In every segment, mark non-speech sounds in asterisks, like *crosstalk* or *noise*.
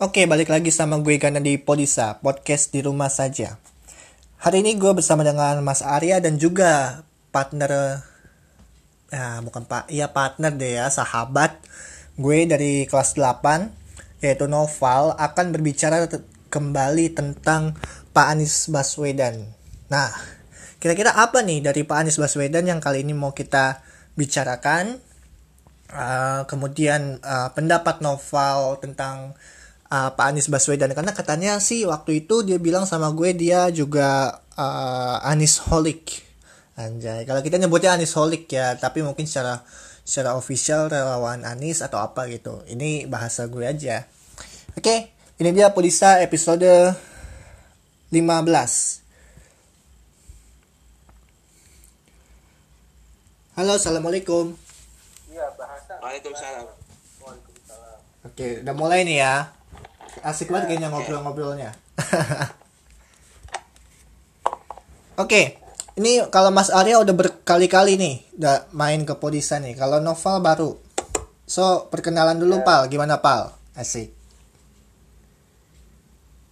Oke, balik lagi sama gue karena di Podisa, podcast di rumah saja. Hari ini gue bersama dengan Mas Arya dan juga partner, ya bukan pak, iya partner deh ya, sahabat gue dari kelas 8, yaitu Noval, akan berbicara kembali tentang Pak Anies Baswedan. Nah, kira-kira apa nih dari Pak Anies Baswedan yang kali ini mau kita bicarakan? Uh, kemudian uh, pendapat Noval tentang uh, Pak Anies Baswedan karena katanya sih waktu itu dia bilang sama gue dia juga uh, Anies Holik anjay kalau kita nyebutnya Anies Holik ya tapi mungkin secara secara official relawan Anies atau apa gitu ini bahasa gue aja oke ini dia Polisa episode 15 Halo, Assalamualaikum. Iya, bahasa. Waalaikumsalam. Waalaikumsalam. Oke, udah mulai nih ya. Asik banget kayaknya ngobrol-ngobrolnya. *laughs* Oke, ini kalau Mas Arya udah berkali-kali nih udah main ke Podisa nih. Kalau Noval baru. So, perkenalan dulu Pal. Gimana Pal? Asik.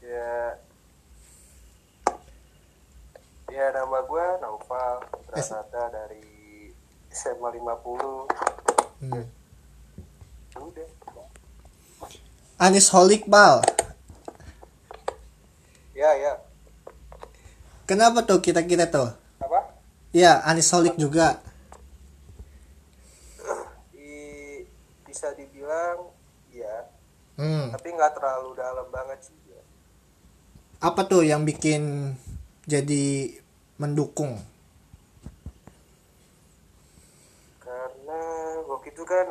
Ya. Ya, nama gue Naufal Pranata dari SMA 50. Hmm. Udah. Anis Holik Pal. Ya, ya. Kenapa tuh kita-kita tuh? Apa? Ya, Anis Holik juga. I, bisa dibilang ya, Hmm. tapi nggak terlalu dalam banget sih. Ya. Apa tuh yang bikin jadi mendukung? Karena waktu itu kan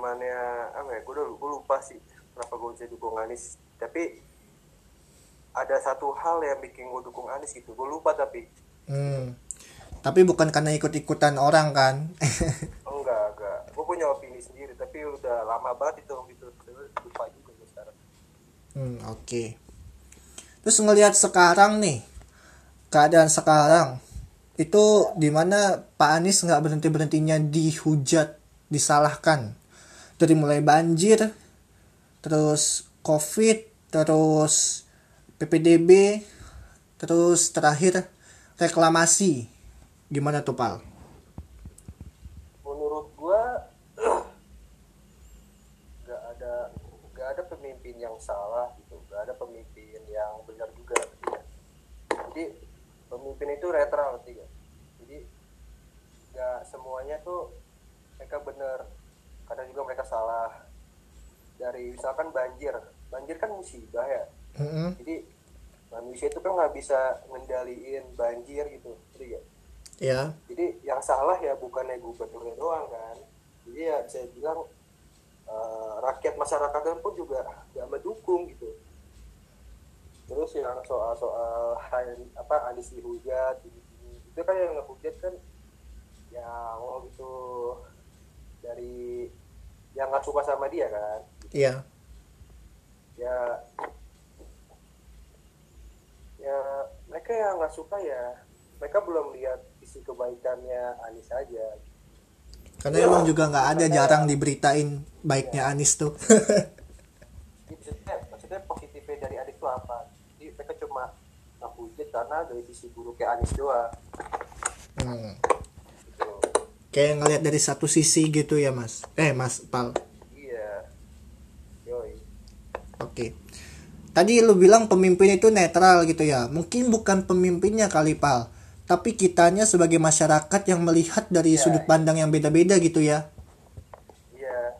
zamannya apa ya? Gue gue lupa sih kenapa gue jadi dukung Anies. Tapi ada satu hal yang bikin gue dukung Anies gitu. Gue lupa tapi Hmm. Tapi bukan karena ikut-ikutan orang kan? *laughs* enggak enggak. Gue punya opini sendiri tapi udah lama banget itu gitu. Lupa juga gue sekarang. Hmm, oke. Terus ngelihat sekarang nih, keadaan sekarang itu di mana Pak Anies nggak berhenti berhentinya dihujat, disalahkan dari mulai banjir, terus COVID, terus PPDB, terus terakhir reklamasi. Gimana tuh Pal? Menurut gue *clears throat* nggak ada nggak ada pemimpin yang salah gitu. Nggak ada pemimpin yang benar juga. Jadi pemimpin itu netral gitu. Jadi nggak semuanya tuh mereka benar. Kadang juga mereka salah. Dari misalkan banjir, banjir kan musibah ya. Mm-mm. Jadi manusia itu kan nggak bisa ngendaliin banjir gitu, jadi ya. Ya, Jadi yang salah ya bukannya gubernurnya doang kan. Jadi ya saya bilang eh, rakyat masyarakat pun juga nggak mendukung gitu. Terus yang soal-soal Han- apa Anies dihujat gitu, itu kan yang ngehujat kan yang oh gitu dari yang nggak suka sama dia kan. iya. ya ya mereka yang nggak suka ya mereka belum lihat isi kebaikannya Anies aja Karena emang juga nggak ada jarang diberitain baiknya Anies tuh. *laughs* Jadi maksudnya, maksudnya positifnya dari Anies itu apa jadi mereka cuma ngehujat karena dari sisi buruknya Anies doang Hmm. Kayak ngelihat dari satu sisi gitu ya Mas. Eh Mas Pal. iya Oke. Tadi lu bilang pemimpin itu netral gitu ya. Mungkin bukan pemimpinnya kali Pal. Tapi kitanya sebagai masyarakat yang melihat dari Iya. sudut pandang yang beda-beda gitu ya. iya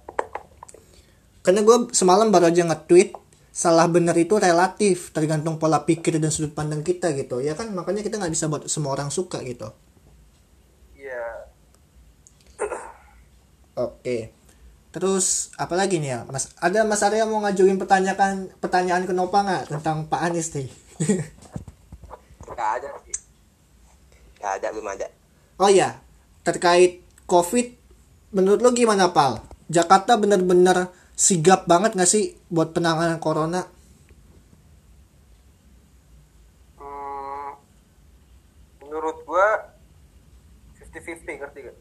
Karena gue semalam baru aja nge-tweet. Salah benar itu relatif. Tergantung pola pikir dan sudut pandang kita gitu. Ya kan makanya kita nggak bisa buat semua orang suka gitu. iya Oke. Terus apa lagi nih ya? Mas ada Mas Arya mau ngajuin pertanyaan pertanyaan ke Nova nggak tentang Pak Anies nih? *laughs* Gak ada sih. Gak ada, belum ada. oh ya, terkait COVID menurut lo gimana Pal? Jakarta bener-bener sigap banget nggak sih buat penanganan corona? Hmm, menurut gua 50-50 ngerti gak?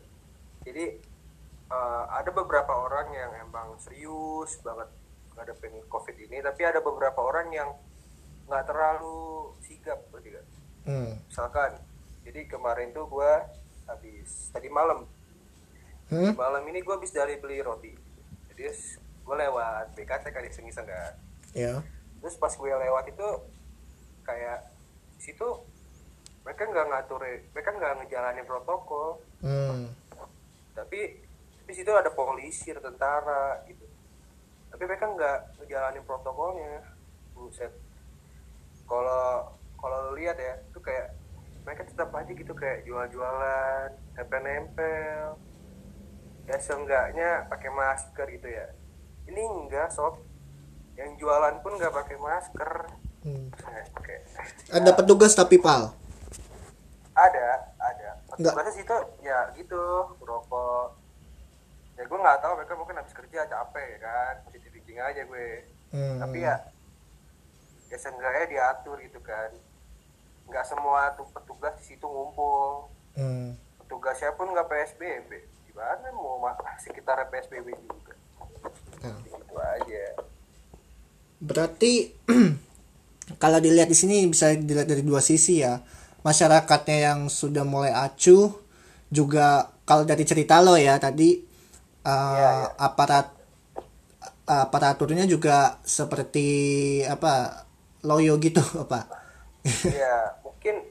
Jadi eh, ada beberapa orang yang emang serius banget ngadepin covid ini tapi ada beberapa orang yang nggak terlalu sigap berarti kan hmm. misalkan jadi kemarin tuh gue habis tadi malam Hmm? malam ini gue habis dari beli roti jadi gue lewat BKT kan iseng-iseng kan ya terus pas gue lewat itu kayak di situ mereka nggak ngatur mereka nggak ngejalanin protokol hmm. tapi di situ ada polisi ada tentara gitu. Tapi mereka nggak ngejalanin protokolnya. Buset. Kalau kalau lu lihat ya itu kayak mereka tetap aja gitu kayak jual-jualan nempel-nempel ya seenggaknya pakai masker gitu ya. Ini enggak sob. Yang jualan pun nggak pakai masker. Hmm. Kayak- kayak- ada petugas tapi pal? Ada ada. Petugasnya situ ya gitu rokok ya gue nggak tahu mereka mungkin habis kerja capek ya kan positif thinking aja gue hmm. tapi ya ya seenggaknya diatur gitu kan nggak semua tuh petugas di situ ngumpul Hmm. petugasnya pun nggak psbb gimana mau ma- *laughs* sekitar psbb juga Nah. gitu aja Berarti *clears throat* kalau dilihat di sini bisa dilihat dari dua sisi ya. Masyarakatnya yang sudah mulai acuh juga kalau dari cerita lo ya tadi uh, Iya, iya. aparat aparaturnya juga seperti apa loyo gitu *laughs* apa. ya mungkin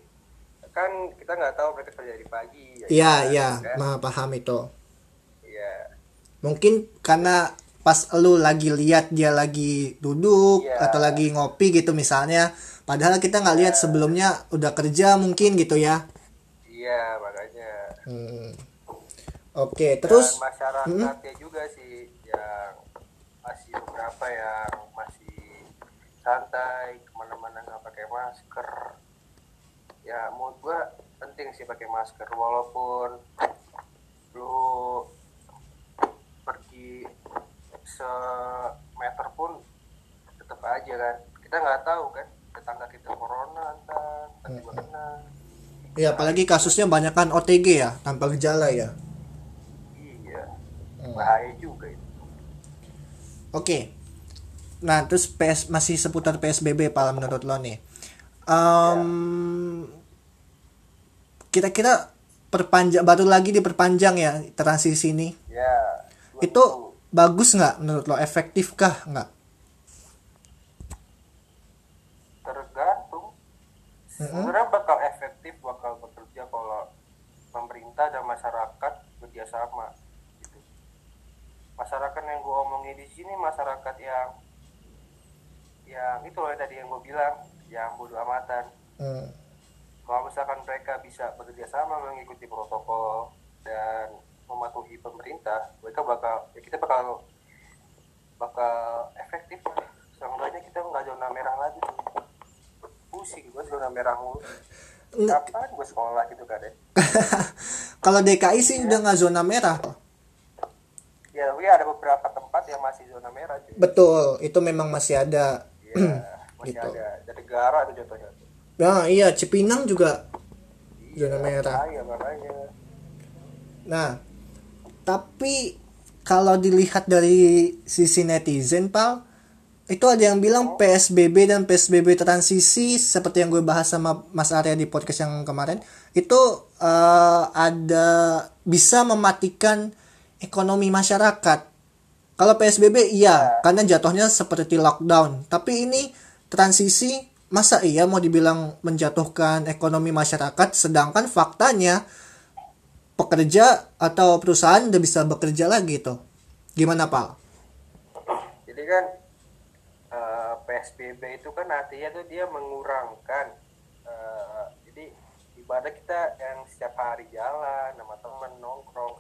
kan kita nggak tahu mereka kerja di pagi ya Iya kan? iya, Kan? mah paham itu. Iya. Mungkin karena pas lu lagi lihat dia lagi duduk Iya. atau lagi ngopi gitu misalnya, padahal kita nggak lihat sebelumnya udah kerja mungkin gitu ya. Iya makanya. Hmm. Oke, terus? Dan masyarakatnya juga sih yang masih beberapa yang masih santai ke mana-mana nggak pakai masker. Ya menurut gua penting sih pakai masker walaupun lu pergi semeter pun tetap aja kan. Kita nggak tahu kan tetangga kita corona ntar ntar juga kena ya apalagi kasusnya banyak kan OTG ya, tanpa gejala ya. Hmm. bahaya juga itu Oke. Nah, terus PS masih seputar PSBB Pak menurut lo nih. Em, Kira-kira perpanjang baru lagi diperpanjang ya transisi ini. ya Itu bagus nggak menurut lo? Efektifkah nggak? tergantung sebenarnya bakal efektif bakal bekerja kalau pemerintah dan masyarakat bekerjasama gitu. Masyarakat yang gue omongin di sini masyarakat yang yang itu loh tadi yang gue bilang yang bodo amatan. Hmm. kalau misalkan mereka bisa bekerja sama mengikuti protokol dan mematuhi pemerintah mereka bakal ya kita bakal bakal efektif seenggaknya kita nggak zona merah lagi. Pusing gue zona merah mulu. Kapan gue sekolah gitu kan *laughs* ya Kalau DKI sih udah nggak zona merah ya tapi ada beberapa tempat yang masih zona merah cuy Betul, itu memang masih ada. Iya, masih *clears throat* Gitu. ada ada negara itu contohnya Nah, iya Cipinang juga Iya, Zona merah. iya makanya Nah, tapi kalau dilihat dari sisi netizen, Pal, itu ada yang bilang PSBB dan PSBB transisi seperti yang gue bahas sama Mas Arya di podcast yang kemarin, itu eh, ada bisa mematikan ekonomi masyarakat. Kalau PSBB iya, karena jatuhnya seperti lockdown. Tapi ini transisi masa iya mau dibilang menjatuhkan ekonomi masyarakat sedangkan faktanya pekerja atau perusahaan udah bisa bekerja lagi tuh. Gimana, Pak? jadi kan eh, PSBB itu kan artinya tuh dia mengurangkan eh, jadi ibadah kita yang setiap hari jalan sama temen nongkrong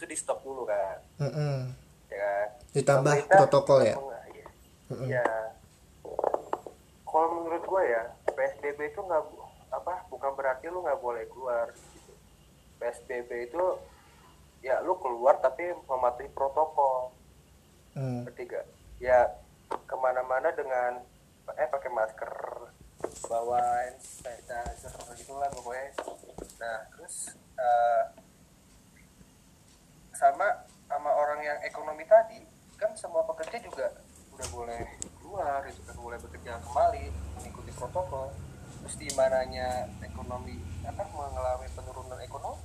itu di stop dulu kan Mm-mm. ya kan Ditambah Pemerintah protokol ya. iya. Iya. Kalau menurut gue ya PSBB itu nggak apa bukan berarti lu nggak boleh keluar gitu. PSBB itu ya lu keluar tapi mematuhi protokol Hmm. ketiga ya ke mana-mana dengan eh pakai masker bawa hand sanitizer gitulah pokoknya nah terus eh, sama sama orang yang ekonomi tadi kan semua pekerja juga udah boleh keluar itu kan. Boleh bekerja kembali mengikuti protokol. Terus di mananya ekonomi apa mengalami penurunan ekonomi?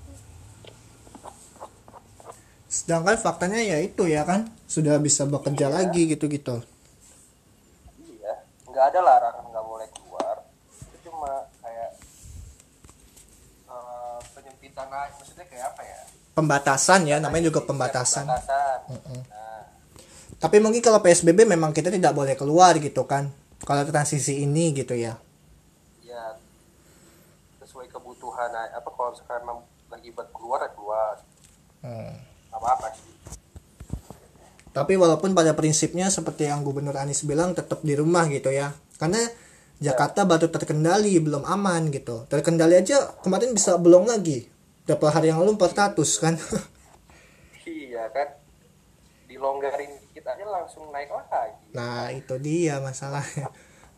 Sedangkan faktanya ya itu ya kan sudah bisa bekerja Iya. lagi gitu-gitu. Iya nggak ada larangan nggak boleh keluar. Itu cuma kayak eh, penyempitan aja maksudnya kayak apa ya pembatasan ya namanya juga pembatasan. Nah, tapi mungkin kalau PSBB memang kita tidak boleh keluar gitu kan kalau transisi ini gitu ya ya sesuai kebutuhan apa kalau memang lagi buat keluar ya keluar Hmm. apa apa sih Tapi walaupun pada prinsipnya seperti yang Gubernur Anies bilang tetap di rumah gitu ya. Karena Jakarta baru terkendali, belum aman gitu. Terkendali aja kemarin bisa belum lagi. Berapa hari yang lalu 400 kan. iya kan dilonggarin dikit aja langsung naik lagi nah itu dia masalahnya.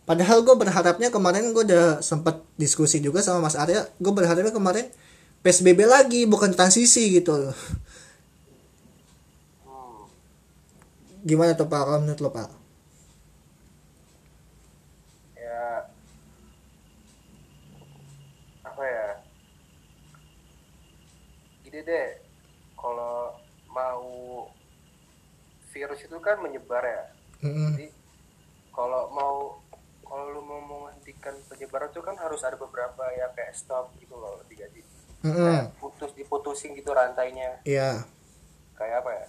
Padahal gue berharapnya kemarin gue udah sempat diskusi juga sama Mas Arya. Gue berharapnya kemarin PSBB lagi bukan transisi gitu. hmm. Gimana tuh Pak kalau menurut lo Pak? ya apa ya gini deh kalau mau virus itu kan menyebar ya Mm-mm. jadi kalau mau kalau lu mau menghentikan penyebaran itu kan harus ada beberapa ya kayak stop gitu loh digaji kayak putus diputusin gitu rantainya Iya. kayak apa ya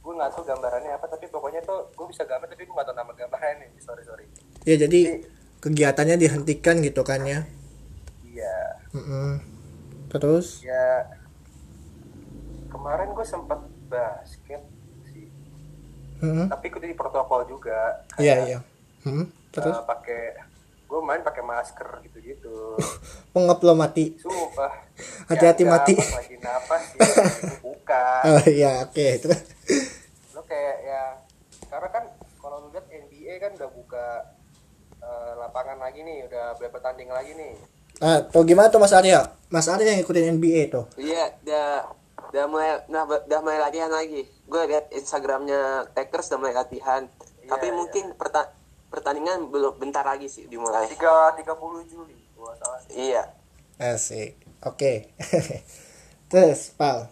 gue nggak tahu gambarannya apa tapi pokoknya tuh gue bisa gambar tapi gue nggak tahu nama gambarannya sorry sorry Ya jadi kegiatannya dihentikan gitu kan ya. iya Mm-mm. Terus? ya kemarin gue sempat basket sih Mm-mm. tapi ikuti di protokol juga Iya kayak, iya. Hmm, Terus? eh, pakai gue main pakai masker gitu gitu *laughs* Pengap lo mati. sumpah *laughs* Hati-hati Ya, mati. pas lagi napas ya *laughs* buka Oh iya oke. Terus? lo kayak ya karena kan kalau lu lihat NBA kan udah buka eh, lapangan lagi nih udah bertanding lagi nih Ah, tuh gimana tuh Mas Arya? Mas Arya yang ikutin NBA tuh. Iya, udah udah mulai nah, udah mulai latihan lagi. Gue lihat Instagramnya Lakers udah mulai latihan. Iya, Tapi iya. mungkin perta- pertandingan belum bentar lagi sih dimulai. tiga tiga puluh Juli gua salah Iya. Asik. Oke. *laughs* Terus, Pal.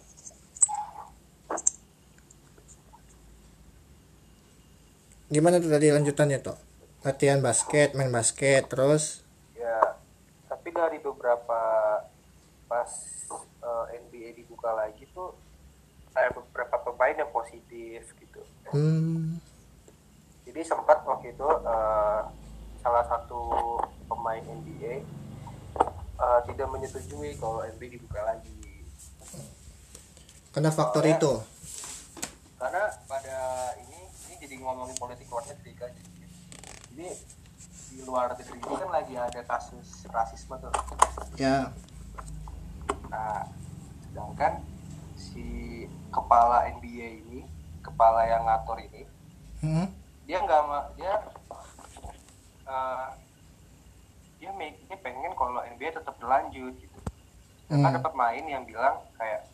Gimana tuh tadi lanjutannya tuh? Latihan basket, main basket, terus ya tapi dari beberapa pas NBA dibuka lagi tuh ada beberapa pemain yang positif gitu. Hmm, jadi sempat waktu itu eh, salah satu pemain NBA eh, tidak menyetujui kalau NBA dibuka lagi. Karena faktor Soalnya- itu. karena pada ini ini jadi ngomongin politik luar negeri kan. Jadi di luar negeri ini kan lagi ada kasus rasisme tuh. Ya. nah sedangkan si kepala NBA ini kepala yang ngatur ini Hmm, dia nggak dia eh, dia make- dia pengen kalau NBA tetap berlanjut gitu Hmm. ada pemain yang bilang kayak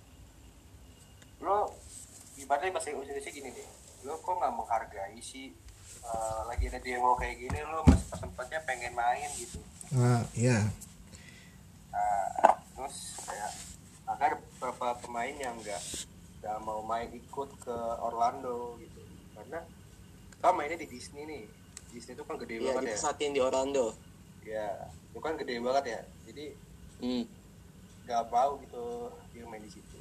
lo ibaratnya bahasa Indonesia gini deh lo kok nggak menghargai sih eh, lagi ada demo kayak gini lo masih sempatnya pengen main gitu Nah, iya. Nah, terus kayak ada beberapa pemain yang nggak nggak mau main ikut ke Orlando gitu karena kan mainnya di Disney nih Disney itu kan gede Iya, banget ya dipesatin di Orlando. ya itu kan gede banget ya jadi Hmm. nggak mau gitu dia main di situ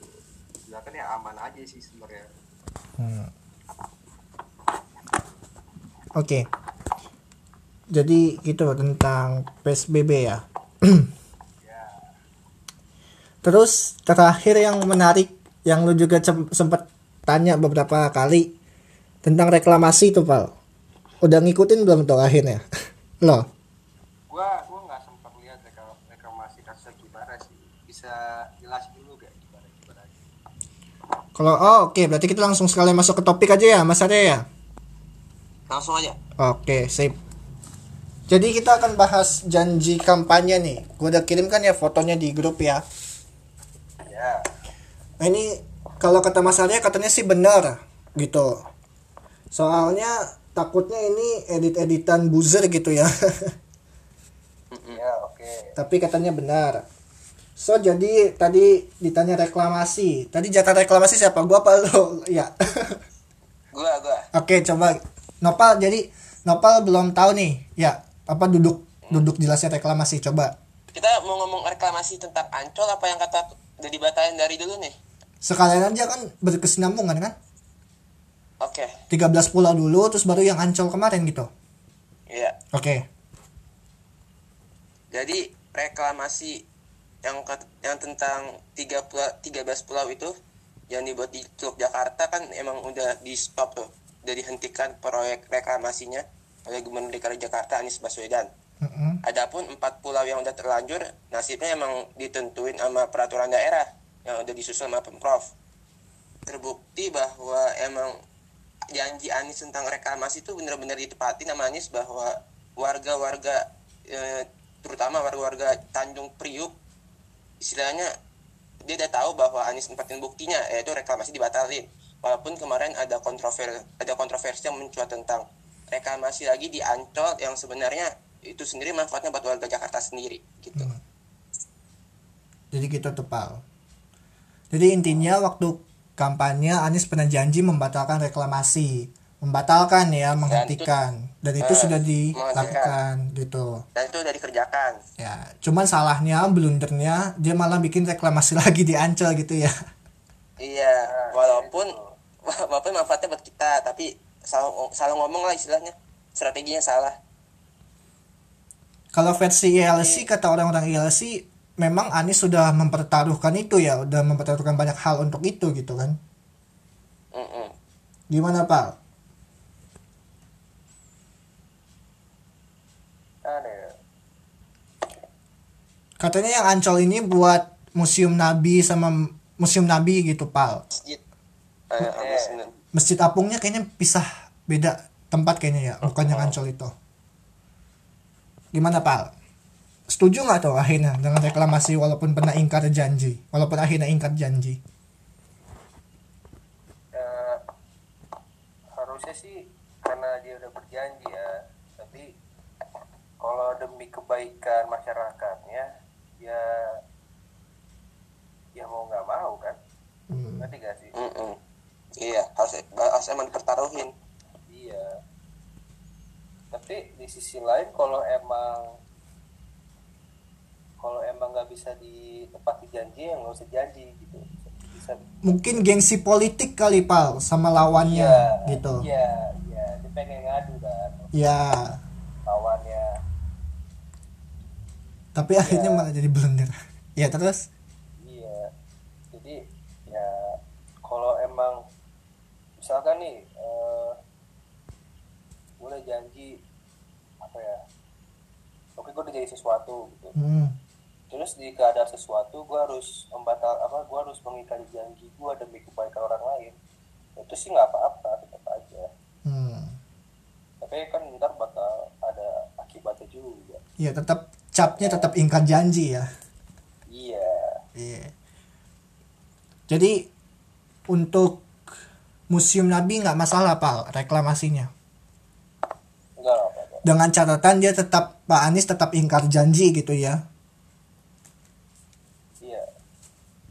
kan ya aman aja sih sebenarnya Hmm. Oke. Jadi gitu tentang PSBB ya. ya *clears throat* Terus terakhir yang menarik yang lu juga sem- sempat tanya beberapa kali tentang reklamasi itu, Pal. Udah ngikutin belum tuh akhirnya? *laughs* Loh. gua gua nggak sempat lihat reklamasi kasusnya gimana sih bisa jelasin dulu gak gimana gimana Kalau oh oke, berarti kita langsung sekali masuk ke topik aja ya, Mas Arya ya. Langsung aja. Oke, sip. Jadi kita akan bahas janji kampanye nih. Gue udah kirimkan ya fotonya di grup ya. Ya. Nah ini kalau kata Mas Arya katanya sih benar gitu. soalnya takutnya ini edit-editan buzzer gitu ya. Ya oke. Tapi katanya benar. So jadi tadi ditanya reklamasi. Tadi jatah reklamasi siapa? Gua apa lo? *laughs* Ya. Gua gua. oke coba. Nopal jadi Nopal belum tahu nih. Ya apa duduk? Duduk jelasnya reklamasi coba. Kita mau ngomong reklamasi tentang Ancol apa yang kata udah dibatalin dari dulu nih? sekalian aja kan berkesinambungan kan Oke. 13 pulau dulu terus baru yang ancol kemarin gitu Iya. oke Jadi reklamasi yang yang tentang 3 pulau 13 pulau itu yang dibuat di Teluk Jakarta kan emang udah di stop tuh. Udah dihentikan proyek reklamasinya oleh Gubernur DKI Jakarta Anies Baswedan. Mm-mm. Adapun empat pulau yang udah terlanjur, nasibnya emang ditentuin sama peraturan daerah yang udah disusun sama Pemprov. Terbukti bahwa emang janji Anies tentang reklamasi itu benar-benar ditepati sama Anies bahwa warga-warga eh, terutama warga-warga Tanjung Priuk istilahnya dia udah tahu bahwa Anies nempatin buktinya yaitu reklamasi dibatalin. Walaupun kemarin ada kontroversi ada kontroversi yang mencuat tentang reklamasi lagi di Ancol yang sebenarnya itu sendiri manfaatnya buat warga Jakarta sendiri gitu. jadi gitu tepal jadi intinya waktu kampanye Anies pernah janji membatalkan reklamasi membatalkan ya menghentikan dan itu eh, sudah dilakukan gitu Dan itu udah dikerjakan. ya cuman salahnya blundernya dia malah bikin reklamasi *laughs* lagi di Ancol gitu ya Iya, walaupun walaupun manfaatnya buat kita, tapi salah salah ngomong lah istilahnya. Strateginya salah. Kalau versi ILC kata orang-orang ILC memang Anies sudah mempertaruhkan itu ya udah mempertaruhkan banyak hal untuk itu gitu kan Mm-mm. gimana Pak aneh ya. katanya yang Ancol ini buat museum Nabi sama museum Nabi gitu Pal Masjid. Eh. Masjid Apungnya kayaknya pisah beda tempat kayaknya ya bukan yang Ancol itu gimana Pal setuju nggak tuh akhirnya dengan reklamasi walaupun pernah ingkar janji? Walaupun akhirnya ingkar janji. Eh, harusnya sih karena dia udah berjanji ya. Tapi kalau demi kebaikan masyarakatnya ya ya mau nggak mau kan? Hmm. ngerti gak sih? Mm-mm. Iya, harus harus emang dipertaruhin. iya tapi di sisi lain kalau emang kalau emang nggak bisa ditepati janji ya nggak usah janji gitu. Bisa mungkin gengsi politik kali Pal sama lawannya iya gitu. iya iya. Dia pengen ngadu kan. Ya lawannya. Tapi akhirnya malah jadi blunder. *laughs* Ya terus? Iya. Jadi ya kalau emang misalkan nih eh gue udah janji apa ya oke gue udah jadi sesuatu gitu hmm. terus di keadaan sesuatu gue harus membatal apa gue harus mengingkari janji gue demi kebaikan orang lain itu sih nggak apa-apa tetap aja Hmm. tapi kan ntar bakal ada akibatnya juga ya tetap capnya tetap ingkar janji ya iya Iya. Jadi untuk Museum Nabi nggak masalah Pak reklamasinya. Dengan catatan dia tetap Pak Anies tetap ingkar janji gitu ya. iya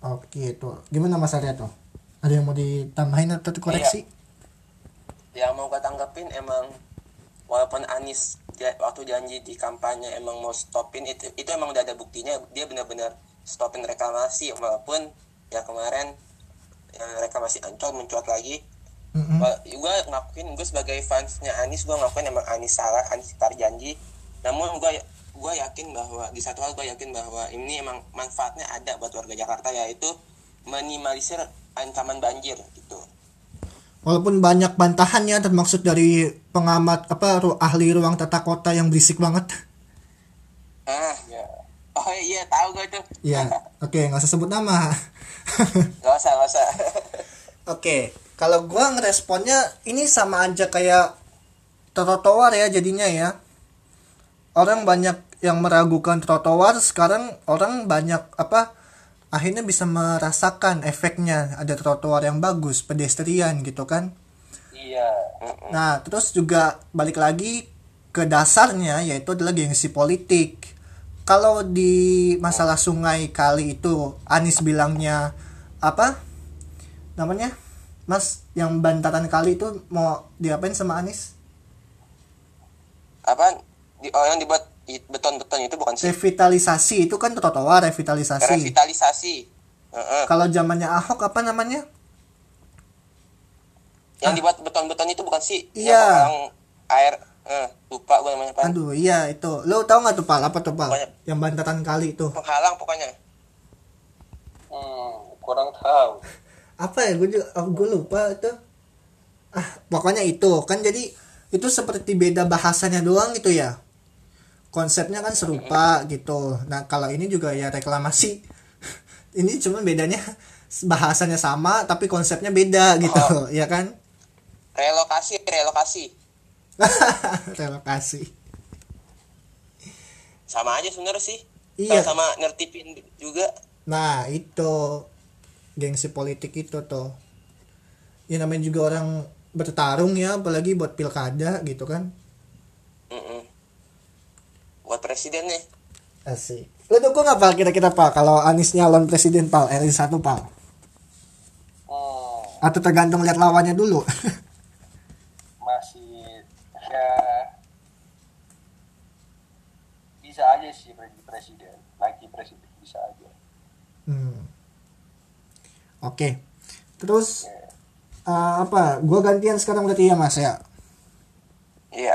Oke itu. Gimana Mas Arya tuh? Ada yang mau ditambahin atau dikoreksi? Yang mau gue tanggepin emang walaupun Anies dia, waktu janji di kampanye emang mau stopin itu itu emang udah ada buktinya dia benar-benar stopin reklamasi walaupun ya kemarin yang reklamasi Ancol mencuat lagi Mm-mm. gue ngakuin gue sebagai fansnya Anies gue ngakuin emang Anies salah Anies ingkar janji namun gue gue yakin bahwa di satu hal gue yakin bahwa ini emang manfaatnya ada buat warga Jakarta yaitu minimalisir ancaman banjir gitu Walaupun banyak bantahannya termaksud dari pengamat apa ru- ahli ruang tata kota yang berisik banget. ah iya oh iya tahu gue tuh Iya. Oke nggak usah sebut nama. gak usah gak usah Oke, kalau gua ngeresponnya ini sama aja kayak trotoar ya jadinya ya. Orang banyak yang meragukan trotoar, sekarang orang banyak apa akhirnya bisa merasakan efeknya ada trotoar yang bagus, pedestrian gitu kan. iya. Nah, terus juga balik lagi ke dasarnya yaitu adalah gengsi politik. Kalau di masalah sungai kali itu Anies bilangnya apa? Namanya? Mas, yang bantaran kali itu mau diapain sama Anies? apa di, oh yang dibuat beton-beton itu bukan sih Revitalisasi itu kan trotoar revitalisasi. revitalisasi Heeh. Kalau zamannya Ahok apa namanya? yang dibuat beton-beton itu bukan sih Iya. yang air eh, lupa gue namanya apa Aduh, iya itu. Lo tau nggak tuh Pal? Apa tuh Pal? Yang bantaran kali itu. penghalang pokoknya hmm, kurang tahu apa ya? Gue juga gue lupa itu. Ah pokoknya itu. Kan jadi itu seperti beda bahasanya doang gitu ya. Konsepnya kan serupa gitu. Nah kalau ini juga ya reklamasi. *laughs* Ini cuma bedanya bahasanya sama tapi konsepnya beda gitu. Ya kan? Relokasi relokasi. *laughs* Relokasi. Sama aja sebenarnya sih. Iya. sama nertipin juga. Nah itu gengsi politik itu tuh ya namanya juga orang bertarung ya apalagi buat pilkada gitu kan Mm-mm. buat presiden nih Asik. Lu dukung apa kira-kira Pak kalau Anies nyalon presiden Pak RI 1 Pak? hmm, Atau tergantung lihat lawannya dulu? *laughs* masih ya bisa aja sih presiden lagi presiden bisa aja hmm. Oke. Terus Ya. eh, apa? Gua gantian sekarang berarti ya Mas ya. iya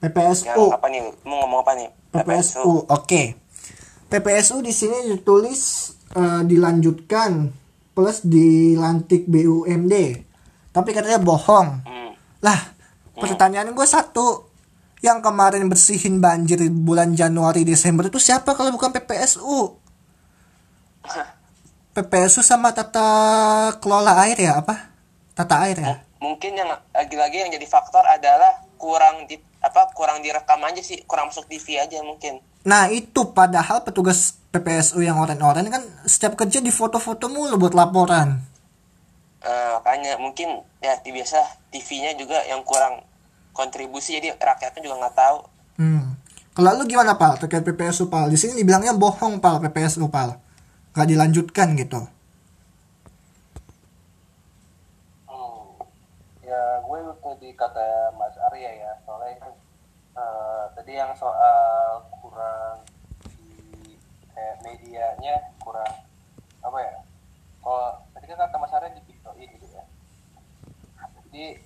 yang PPSU. apa nih mau ngomong apa nih PPSU. Oke. PPSU di sini ditulis eh, dilanjutkan plus dilantik BUMD. Tapi katanya bohong. Hmm. Lah, pertanyaan gue satu. Yang kemarin bersihin banjir di bulan Januari Desember itu siapa kalau bukan PPSU? PPSU sama tata kelola air ya apa? Tata air ya? mungkin yang lagi-lagi yang jadi faktor adalah kurang di apa kurang direkam aja sih kurang masuk TV aja mungkin Nah itu padahal petugas PPSU yang oren-oren kan setiap kerja di foto-foto mulu buat laporan. Eh, makanya mungkin ya biasa TV-nya juga yang kurang kontribusi jadi rakyatnya juga nggak tahu Hmm. Kalau lu gimana Pal terkait PPSU Pal? Di sini dibilangnya bohong Pal PPSU Pal. Gak dilanjutkan gitu. Hmm. Ya gue tadi kata Mas Arya ya soalnya eh, tadi yang soal kurang di kayak medianya kurang apa ya? Kalau tadi kan kata Mas Arya di videoin gitu ya. Jadi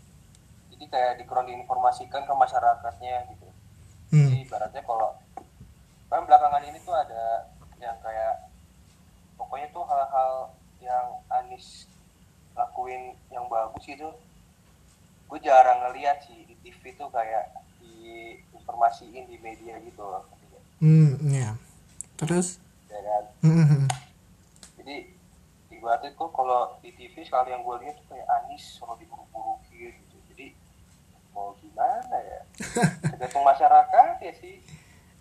jadi kayak dikurang diinformasikan ke masyarakatnya gitu. Hmm. Jadi ibaratnya kalau kan belakangan ini tuh ada yang kayak pokoknya tuh hal-hal yang Anis lakuin yang bagus gitu gue jarang ngeliat sih di TV tuh kayak diinformasiin di media gitu loh Hmm, ya. Terus? ya kan Hmm. jadi ibaratnya tuh kalau di TV sekali yang gue lihat tuh kayak Anis selalu diburu-burukin gitu jadi mau gimana ya *laughs* tergantung masyarakat ya sih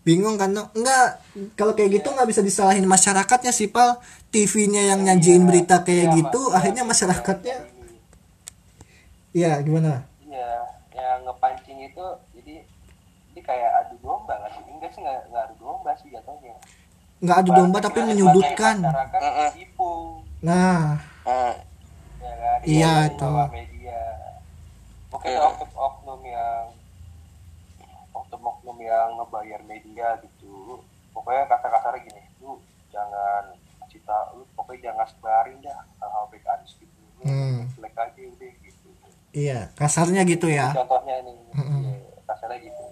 Bingung kan? No? Enggak, kalau kayak gitu nggak bisa disalahin masyarakatnya sih, Pal. TV-nya yang nyajiin berita kayak Iya, gitu, Mas. akhirnya masyarakatnya. Iya, gimana? Iya, yang ngepancing itu jadi ini kayak adu domba nggak sih? Enggak sih nggak nggak adu domba sih jatuhnya. Nggak adu domba tapi menyudutkan. Nah, Eh, ya kan? Iya, itu. media. Mungkin Iya. oknum-oknum yang oknum-oknum yang ngebayar media gitu. Pokoknya kata-kata gini, lu jangan tahu, lu pokoknya jangan sebarin dah hal-hal baik Anies gitu. Lu Hmm. Jelek aja udah gitu. iya, kasarnya gitu ya. Contohnya nih, Mm-mm. iya, kasarnya gitu.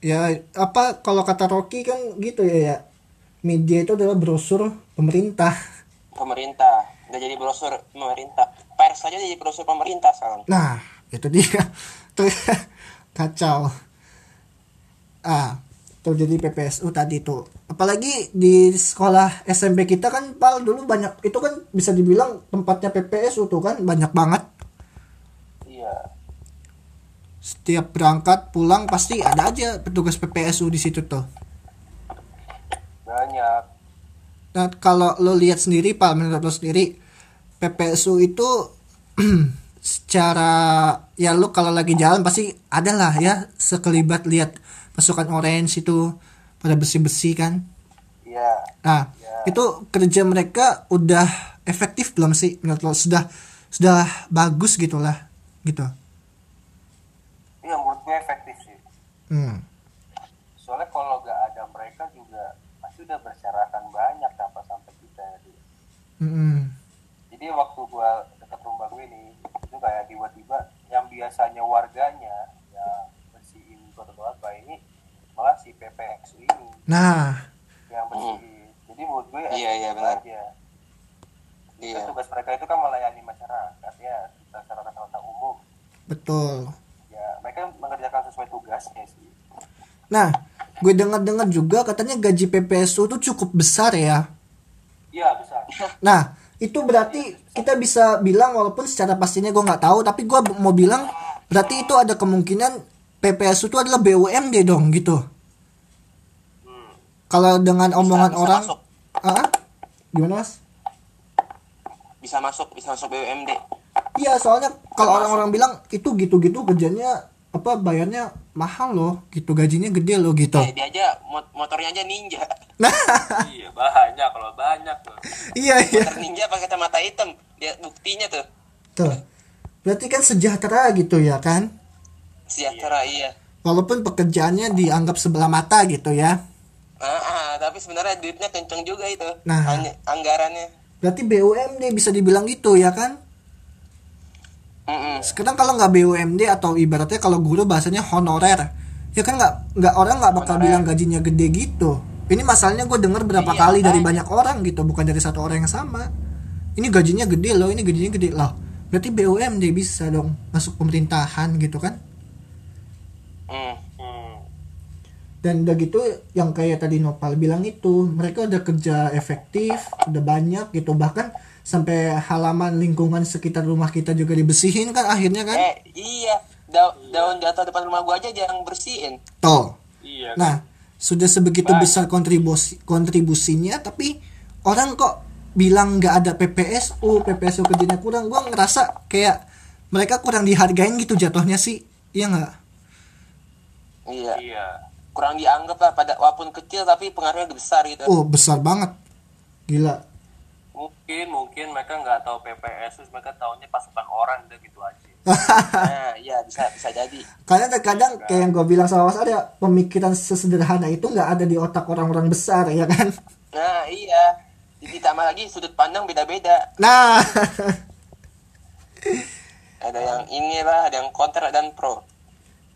Ya, apa kalau kata Rocky kan gitu ya, ya. Media itu adalah brosur pemerintah. pemerintah nggak jadi brosur pemerintah pers saja jadi brosur pemerintah sekarang Nah, itu dia. *laughs* Tuh kacau. Ah, tuh jadi PPSU tadi tuh. Apalagi di sekolah SMP kita kan Pal dulu banyak itu kan bisa dibilang tempatnya PPSU tuh kan banyak banget. Iya. Setiap berangkat pulang pasti ada aja petugas PPSU di situ tuh. banyak Nah, kalau lo lihat sendiri Pak, menurut lo sendiri PPSU itu *clears throat* secara ya lu kalau lagi jalan pasti ada lah ya sekelibat lihat pasukan orange itu pada bersih-bersih kan Iya. nah itu kerja mereka udah efektif belum sih menurut lo sudah sudah bagus gitulah gitu Iya menurut gue efektif sih. hmm. Soalnya kalau nggak ada mereka juga pasti udah berserakan banyak tanpa sampai kita ya. Di. Mm-mm. Jadi waktu gua dekat rumah gue ini itu kayak tiba-tiba yang biasanya warganya yang bersihin atau apa ini malah si PPX ini nah yang bersihin. Jadi menurut gue Iya, iya, benar. aja. Iya. Tugas mereka itu kan melayani masyarakat ya, masyarakat umum. betul Ya mereka mengerjakan sesuai tugasnya sih. nah gue dengar-dengar juga katanya gaji PPSU itu cukup besar ya Iya besar. Nah, itu berarti kita bisa bilang walaupun secara pastinya gue nggak tahu, tapi gue mau bilang berarti itu ada kemungkinan PPSU itu adalah BUMD dong gitu. Hmm. Kalau dengan omongan bisa orang, masuk. ah, gimana mas? bisa masuk bisa masuk BUMD Iya, soalnya kalau orang-orang bilang itu gitu-gitu kerjanya apa bayarnya mahal loh, gitu gajinya gede loh gitu. eh, dia aja mot- motornya aja ninja Nah, *laughs* iya banyak kalau banyak tuh. iya iya. motor ninja pakai kacamata hitam dia buktinya tuh Tuh. Berarti kan sejahtera gitu ya kan? Sejahtera iya Walaupun pekerjaannya dianggap sebelah mata gitu ya. ah, ah, tapi sebenarnya duitnya kenceng juga itu Nah. Anggarannya Berarti BUMD bisa dibilang gitu ya kan? Mm-mm. Sekarang kalau nggak BUMD atau ibaratnya kalau guru bahasanya honorer, ya kan nggak nggak orang nggak bakal Honorer. bilang gajinya gede gitu. Ini masalahnya gue dengar berapa Iya, kali dari banyak orang gitu, bukan dari satu orang yang sama. Ini gajinya gede loh, ini gajinya gede loh. Berarti BUMD bisa dong masuk pemerintahan gitu kan? Mm. Hmm. Dan udah gitu yang kayak tadi Nopal bilang itu, mereka udah kerja efektif, udah banyak gitu bahkan sampai halaman lingkungan sekitar rumah kita juga dibersihin kan akhirnya kan? eh iya da- daun di atas depan rumah gua aja jangan bersihin Tuh. Iya. Nah, sudah sebegitu besar kontribusi kontribusinya tapi orang kok bilang nggak ada PPSU, PPSU kerjanya kurang. Gua ngerasa kayak mereka kurang dihargain gitu jatuhnya sih. Iya nggak? Iya Iya. kurang dianggap lah pada walaupun kecil tapi pengaruhnya besar gitu Oh, besar banget. Gila. Mungkin mungkin mereka nggak tahu PPS, terus mereka tahunya pasukan orang udah gitu aja. *laughs* nah iya bisa bisa jadi Karena terkadang kayak yang gue bilang sama Mas Arya, pemikiran sesederhana itu nggak ada di otak orang-orang besar ya kan? nah iya ditambah lagi sudut pandang beda-beda Nah, ada yang inilah ada yang kontra dan pro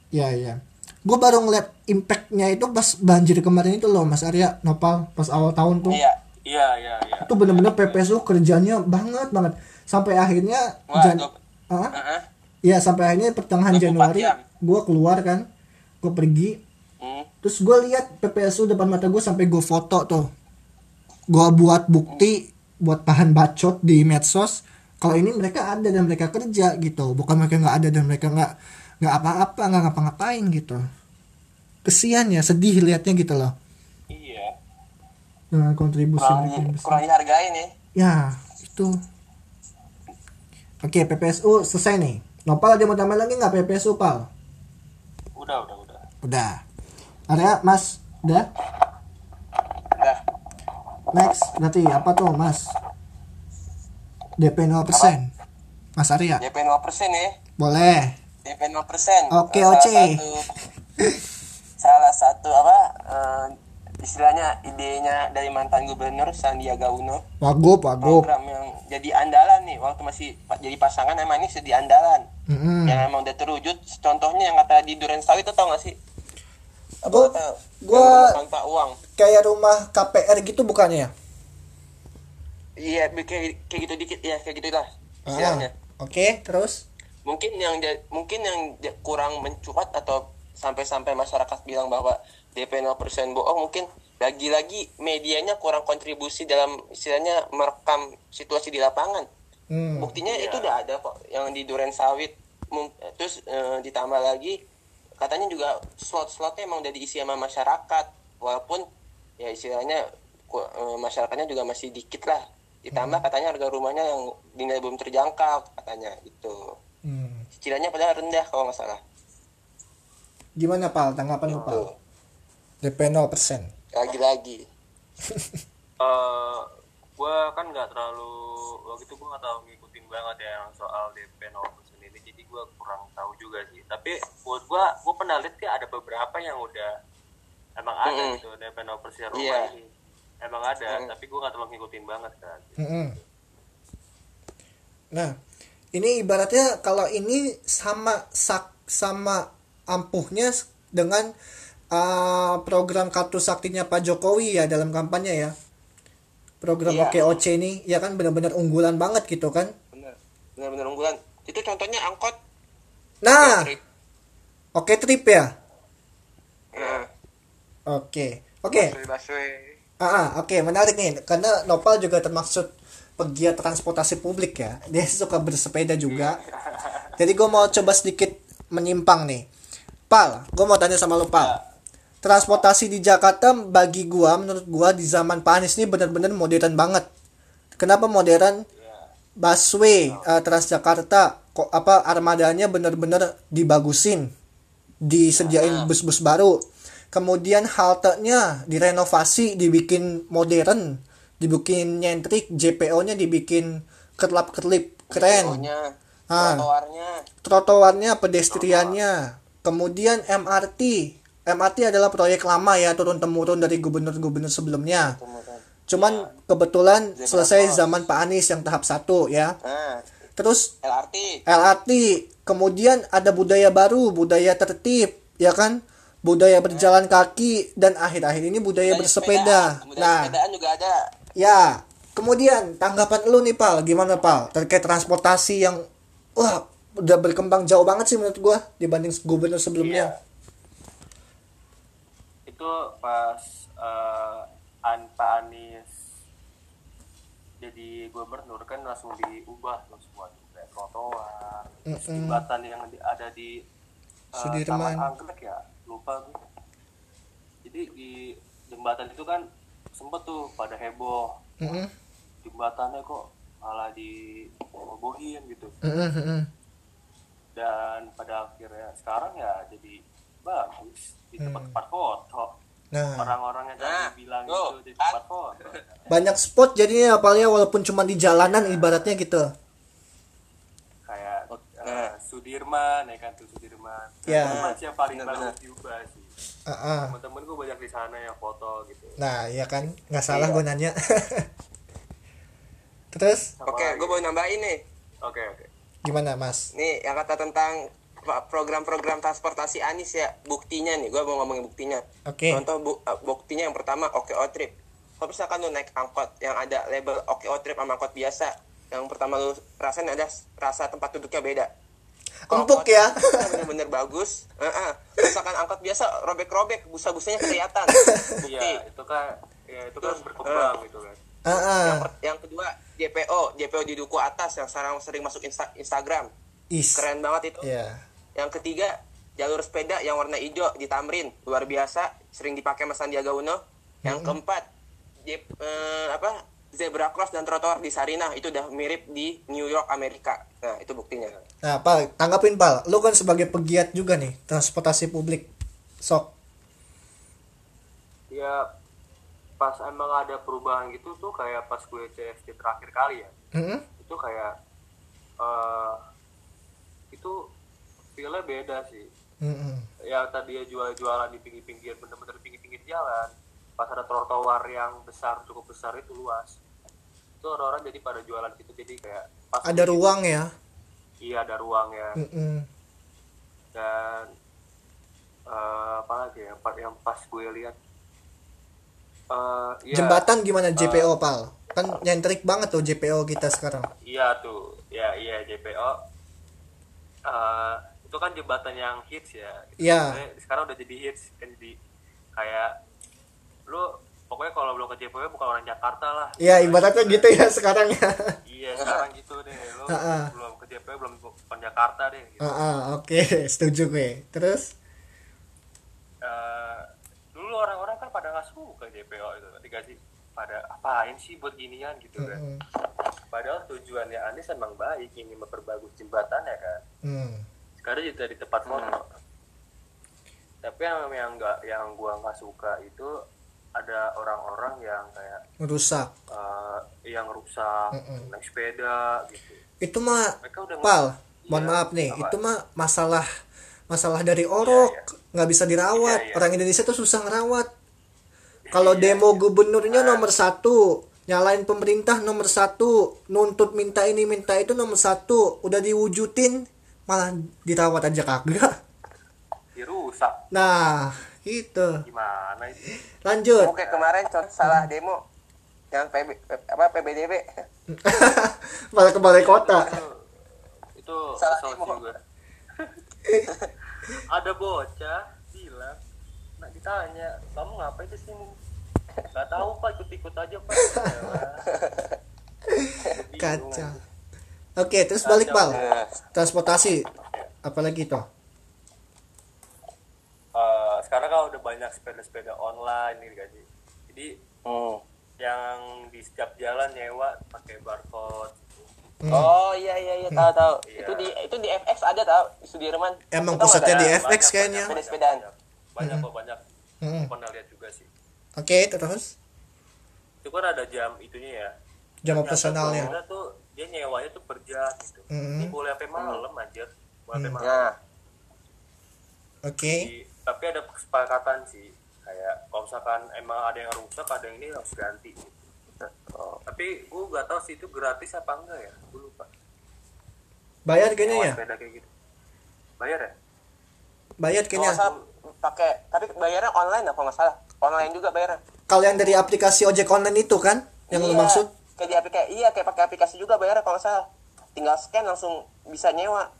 ya ya. Gue baru ngeliat impactnya itu pas banjir kemarin itu loh Mas Arya, Nopal pas awal tahun tuh. iya Iya iya iya. itu bener-bener PPSU kerjanya banget banget sampai akhirnya Wah, Jan. Ah? Heeh. ya sampai akhirnya pertengahan 24 Januari gue keluar kan gue pergi Hmm. terus gue lihat PPSU depan mata gue sampai gue foto tuh gue buat bukti buat bahan bacot di medsos kalau ini mereka ada dan mereka kerja gitu bukan mereka nggak ada dan mereka nggak nggak apa-apa nggak ngapa-ngapain gitu kesian ya sedih liatnya gitu loh Iya. dengan kontribusi kurang kurang dihargain ya Ya, itu. Oke, PPSU selesai nih. Nopal ada mau tambah lagi nggak PPSU, Pal? Udah udah udah. Udah. Area, Mas? Udah? udah Next, berarti apa tuh, Mas? DP 0%. Mas Arya, DP 0% ya boleh. DP 0% Oke, Salah Oce. satu salah satu apa eh, istilahnya idenya dari mantan gubernur Sandiaga Uno Wagub, wagub. program yang jadi andalan nih waktu masih jadi pasangan emang ini jadi andalan Mm-mm. yang emang udah terwujud contohnya yang kata di Duren Sawit itu tau gak sih apa Gua- gua- tanpa uang Kayak rumah KPR gitu bukannya? iya kayak kayak gitu dikit ya kayak gitulah Ah, Oke, terus? Mungkin yang mungkin yang kurang mencuat atau sampai-sampai masyarakat bilang bahwa DP 0% bohong mungkin lagi-lagi medianya kurang kontribusi dalam istilahnya merekam situasi di lapangan. Hmm. buktinya itu udah ada kok yang di Duren Sawit. Terus eh, ditambah lagi katanya juga slot-slotnya emang udah diisi sama masyarakat. Walaupun ya istilahnya eh, masyarakatnya juga masih dikit lah. Ditambah katanya harga rumahnya yang dinilai belum terjangkau katanya gitu cicilannya padahal rendah kalau nggak salah Gimana Pal? Tanggapan lu Pal? DP 0%. lagi-lagi *laughs* eh gue kan nggak terlalu waktu itu gue nggak terlalu ngikutin banget ya yang soal DP 0% ini jadi gue kurang tahu juga sih tapi buat gue gue pernah lihat kayak ada beberapa yang udah emang ada Mm-mm. gitu DP 0% rumah Iya. ini emang ada Mm. tapi gue nggak terlalu ngikutin banget kan Mm-mm. Nah, ini ibaratnya kalau ini sama sak sama ampuhnya dengan uh, program kartu saktinya Pak Jokowi ya dalam kampanye ya. Program Iya. OKOC ini ya kan benar-benar unggulan banget gitu kan. bener bener-bener unggulan itu contohnya angkot Nah, trip. oke trip ya. Nah, Oke. Oke. busway. Ah, ah, oke, menarik nih. Karena Nopal juga termasuk pegiat transportasi publik ya. *laughs* Dia suka bersepeda juga. Jadi gue mau coba sedikit menyimpang nih. Pal, gue mau tanya sama lu, Pal. Transportasi di Jakarta bagi gua, menurut gua di zaman Pak Anies ini benar-benar modern banget. Kenapa modern? Busway, eh, Transjakarta, kok apa armadanya benar-benar dibagusin, disediain bus-bus baru. Kemudian haltenya direnovasi, dibikin modern, dibikin nyentrik, JPO-nya dibikin kerlap-kerlip, keren. Pokoknya, Ah. trotoarnya Trotoarnya, pedestriannya, kemudian MRT. MRT adalah proyek lama ya, turun temurun dari gubernur-gubernur sebelumnya. Cuman kebetulan Zebra selesai zaman Pak Anies yang tahap satu ya. nah Terus LRT LRT, kemudian ada budaya baru, budaya tertib, ya kan? Budaya berjalan kaki dan akhir-akhir ini budaya, bersepeda. sepedaan. Budaya Nah, sepedaan juga ada ya. Kemudian tanggapan lu nih Pal, gimana Pal terkait transportasi yang wah udah berkembang jauh banget sih menurut gua dibanding gubernur sebelumnya. itu pas eh, an Pak Anies jadi gubernur kan langsung diubah tuh semua kayak trotoar terus Mm-mm. jembatan yang ada di eh, Sudirman. Taman Anggrek ya lupa gue jadi di jembatan itu kan sempet tuh pada heboh Mm-mm, jembatannya kok malah dirobohin gitu mm-mm, mm-mm. dan pada akhirnya sekarang ya jadi bagus di tempat-tempat foto Nah, orang-orang yang tadi Nah, bilang tuh, itu di kan? tempat foto banyak spot jadinya apalagi walaupun cuma di jalanan ibaratnya gitu. kayak Nah. Sudirman ya kan tuh Sudirman Ya. Sudirman sih yang paling bagus juga sih Ah, ah. temen-temen gue banyak di sana yang foto gitu Nah, ya kan nggak salah Iya. gua nanya. *laughs* Terus oke lagi. gue mau nambahin nih oke oke gimana Mas? nih yang kata tentang program-program transportasi Anies ya buktinya nih gue mau ngomongin buktinya Oke. contoh bu- uh, buktinya yang pertama OKO trip kalau misalkan lu naik angkot yang ada label OKO trip sama angkot biasa yang pertama lu rasain ada rasa tempat duduknya beda Empuk ya. biasa bener-bener bagus Heeh. misalkan angkot biasa robek-robek busa-busanya kelihatan *laughs* bukti iya itu kan ya itu kan berkembang gitu kan Ah, ah. yang, per- yang kedua JPO JPO di duku atas yang sekarang sering masuk Insta- Instagram Is. keren banget itu Iya. yang ketiga, jalur sepeda yang warna hijau di Tamrin, luar biasa, sering dipakai Mas Sandiaga Uno. Yang keempat, jep- eh, apa? Zebra cross dan trotoar di Sarinah itu udah mirip di New York Amerika. Nah, itu buktinya. Nah, Pal, tanggapin Pal. Lu kan sebagai pegiat juga nih transportasi publik. Sok. ya pas emang ada perubahan gitu tuh kayak pas gue CFD terakhir kali ya Mm-mm. itu kayak eh itu feelnya beda sih Mm-mm. ya tadi ya jual-jualan di pinggir-pinggir bener-bener pinggir-pinggir jalan pas ada trotoar yang besar cukup besar itu luas itu orang-orang jadi pada jualan gitu jadi kayak pas Ada ruang ya. iya ada ruang ya Mm-mm. dan eh apa lagi ya Pak, yang pas gue lihat eh ya, Jembatan gimana JPO Pal? Kan nyentrik banget tuh JPO kita sekarang. iya tuh ya iya JPO Eh itu kan jembatan yang hits ya Iya. Sebenarnya sekarang udah jadi hits kan jadi kayak ke JPO bukan orang Jakarta lah Ya ibaratnya gitu ya sekarang ya. iya sekarang gitu deh lu *laughs* Ha-ha. belum ke JPO belum bukan Jakarta deh gitu. Ah, oke, *laughs* setuju gue. Terus Eh, dulu orang-orang kan pada nggak suka JPO itu ketika sih pada apain sih buat ginian gitu kan mm, padahal tujuannya Anies emang baik ingin memperbagus jembatannya kan Hmm. sekarang juga di tempat foto tapi yang yang nggak yang gua nggak suka itu ada orang-orang yang kayak Rusak. eh, yang rusak Mm-mm. naik sepeda gitu Itu mah Pal, mohon Iya, maaf nih, apa? itu mah masalah masalah dari orok, nggak bisa dirawat. Iya, iya. Orang Indonesia tuh susah ngerawat. *laughs* Kalau Iya, demo gubernurnya nomor satu, nyalain pemerintah nomor satu, nuntut minta ini minta itu nomor satu, udah diwujudin malah dirawat aja kagak. dirusak Nah, itu. gimana itu Lanjut. Oke kemarin contoh salah demo yang PB, apa PBDB *laughs* Malah ke balai kota. *laughs* itu itu Salah demo. juga *laughs* ada bocah bilang nak ditanya kamu ngapain di sini nggak tahu pak ikut ikut aja pak Kacau. Oke, terus balik. Pal. Transportasi. Apalagi tuh? Sekarang kan udah banyak sepeda-sepeda online nih kan jadi hmm. yang di setiap jalan nyewa pakai barcode Hmm. oh iya iya iya tahu tahu Iya. itu di itu di FX ada tahu di Sudirman Emang pusatnya di FX banyak, kayaknya. banyak, banyak, banyak kok banyak Hmm. pernah lihat juga sih Oke, terus itu kan ada jam itunya ya jam operasionalnya. pengguna tuh dia nyewanya tuh per jam gitu. Hmm. Ini boleh sampai malam aja. Boleh sampai malam. nah Oke. Di- tapi ada kesepakatan sih. Kayak kalau misalkan emang ada yang rusak, ada yang ini harus ganti. oh. Tapi gue gak tahu sih itu gratis apa enggak ya. Gue lupa. Bayar kayaknya ya? sepeda kayak gitu. Bayar ya? Bayar kayaknya. salah pakai tapi bayarnya online apa nggak salah online juga bayarnya Kalau yang dari aplikasi ojek online itu kan yang lu Iya, maksud? kayak di aplikasi iya kayak pakai aplikasi juga bayarnya kalau nggak salah tinggal scan langsung bisa nyewa.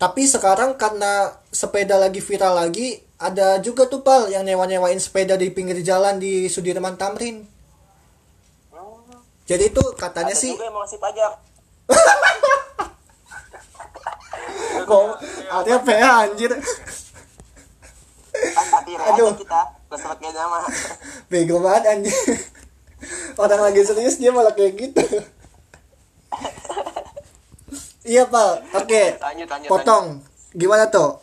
Tapi sekarang karena sepeda lagi viral lagi, ada juga tuh pal yang nyewa-nyewain sepeda di pinggir jalan di Sudirman Tamrin. Hmm. Jadi itu katanya ada sih juga yang mau ngasih pajak *laughs* kok artinya PH anjir. kan Aduh. kita sempat kayak nama Bego banget anjir. Orang lagi serius dia malah kayak gitu. *laughs* iya pal, oke. lanjut lanjut Potong. Gimana tuh?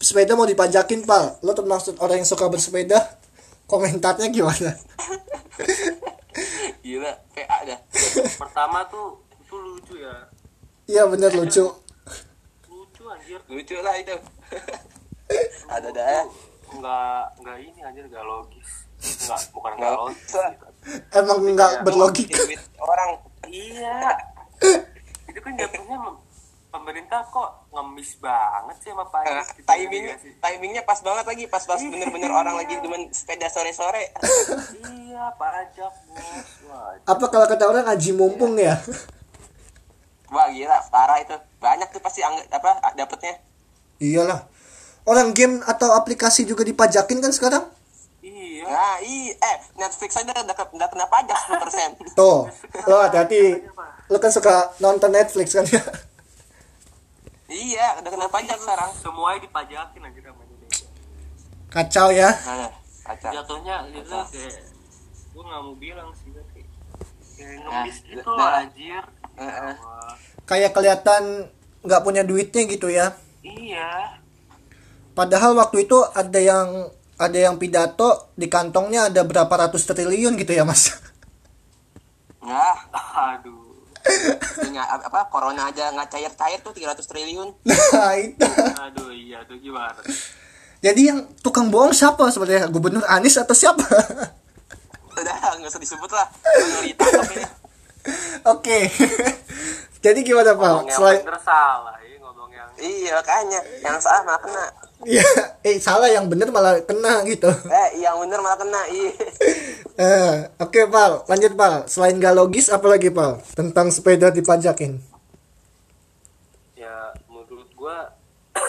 Sepeda mau dipajakin pal? Lo termasuk orang yang suka bersepeda? Komentarnya gimana? *laughs* gila PA dah Pertama tuh itu lucu ya. Iya bener lucu. Lucu anjir. lucu lah itu *laughs* ada dah Enggak enggak ini anjir enggak logis. Enggak, bukan enggak Nggak logis. gitu. Emang nggak berlogika. Orang Iya. *laughs* itu kan jatuhnya pemerintah kok ngemis banget sih sama Eh, pajak gitu. timingnya Iya sih. timingnya pas banget lagi pas pas bener-bener orang lagi demen sepeda sore-sore Iya, pajak, Bos. Apa kalau kata orang aji mumpung ya? wah gila parah itu banyak tuh pasti angg- apa dapetnya Iyalah. Orang game atau aplikasi juga dipajakin kan sekarang? iya. nah i eh Netflix aja udah, udah, udah kena pajak 10% Tuh, lo hati-hati. Lo kan suka nonton Netflix kan ya? *laughs* iya udah kena pajak sekarang Semuanya dipajakin aja sama Indonesia. Kacau ya. nah, kacau Jatuhnya itu kayak gue nggak mau bilang sih tapi kayak ngemis Nah, gitu nah. anjir. Heeh. Wah, Kayak kelihatan nggak punya duitnya gitu ya. iya. Padahal waktu itu ada yang ada yang pidato di kantongnya ada berapa ratus triliun gitu ya mas? *laughs* nah *laughs* Aduh. Ini apa corona aja nggak cair-cair tuh 300 triliun Nah itu. Aduh, iya tuh gimana? Jadi yang tukang bohong siapa sebenarnya? Gubernur Anies atau siapa? udah nggak usah disebut lah Oke. Jadi gimana Pak? Selain salah, ya iya makanya yang salah malah kena Iya, eh salah yang bener malah kena gitu. eh yang bener malah kena iya *laughs* Eh, oke Pal, lanjut Pal. Selain gak logis, apa lagi Pal? Tentang sepeda dipajakin. ya menurut gua *clears throat*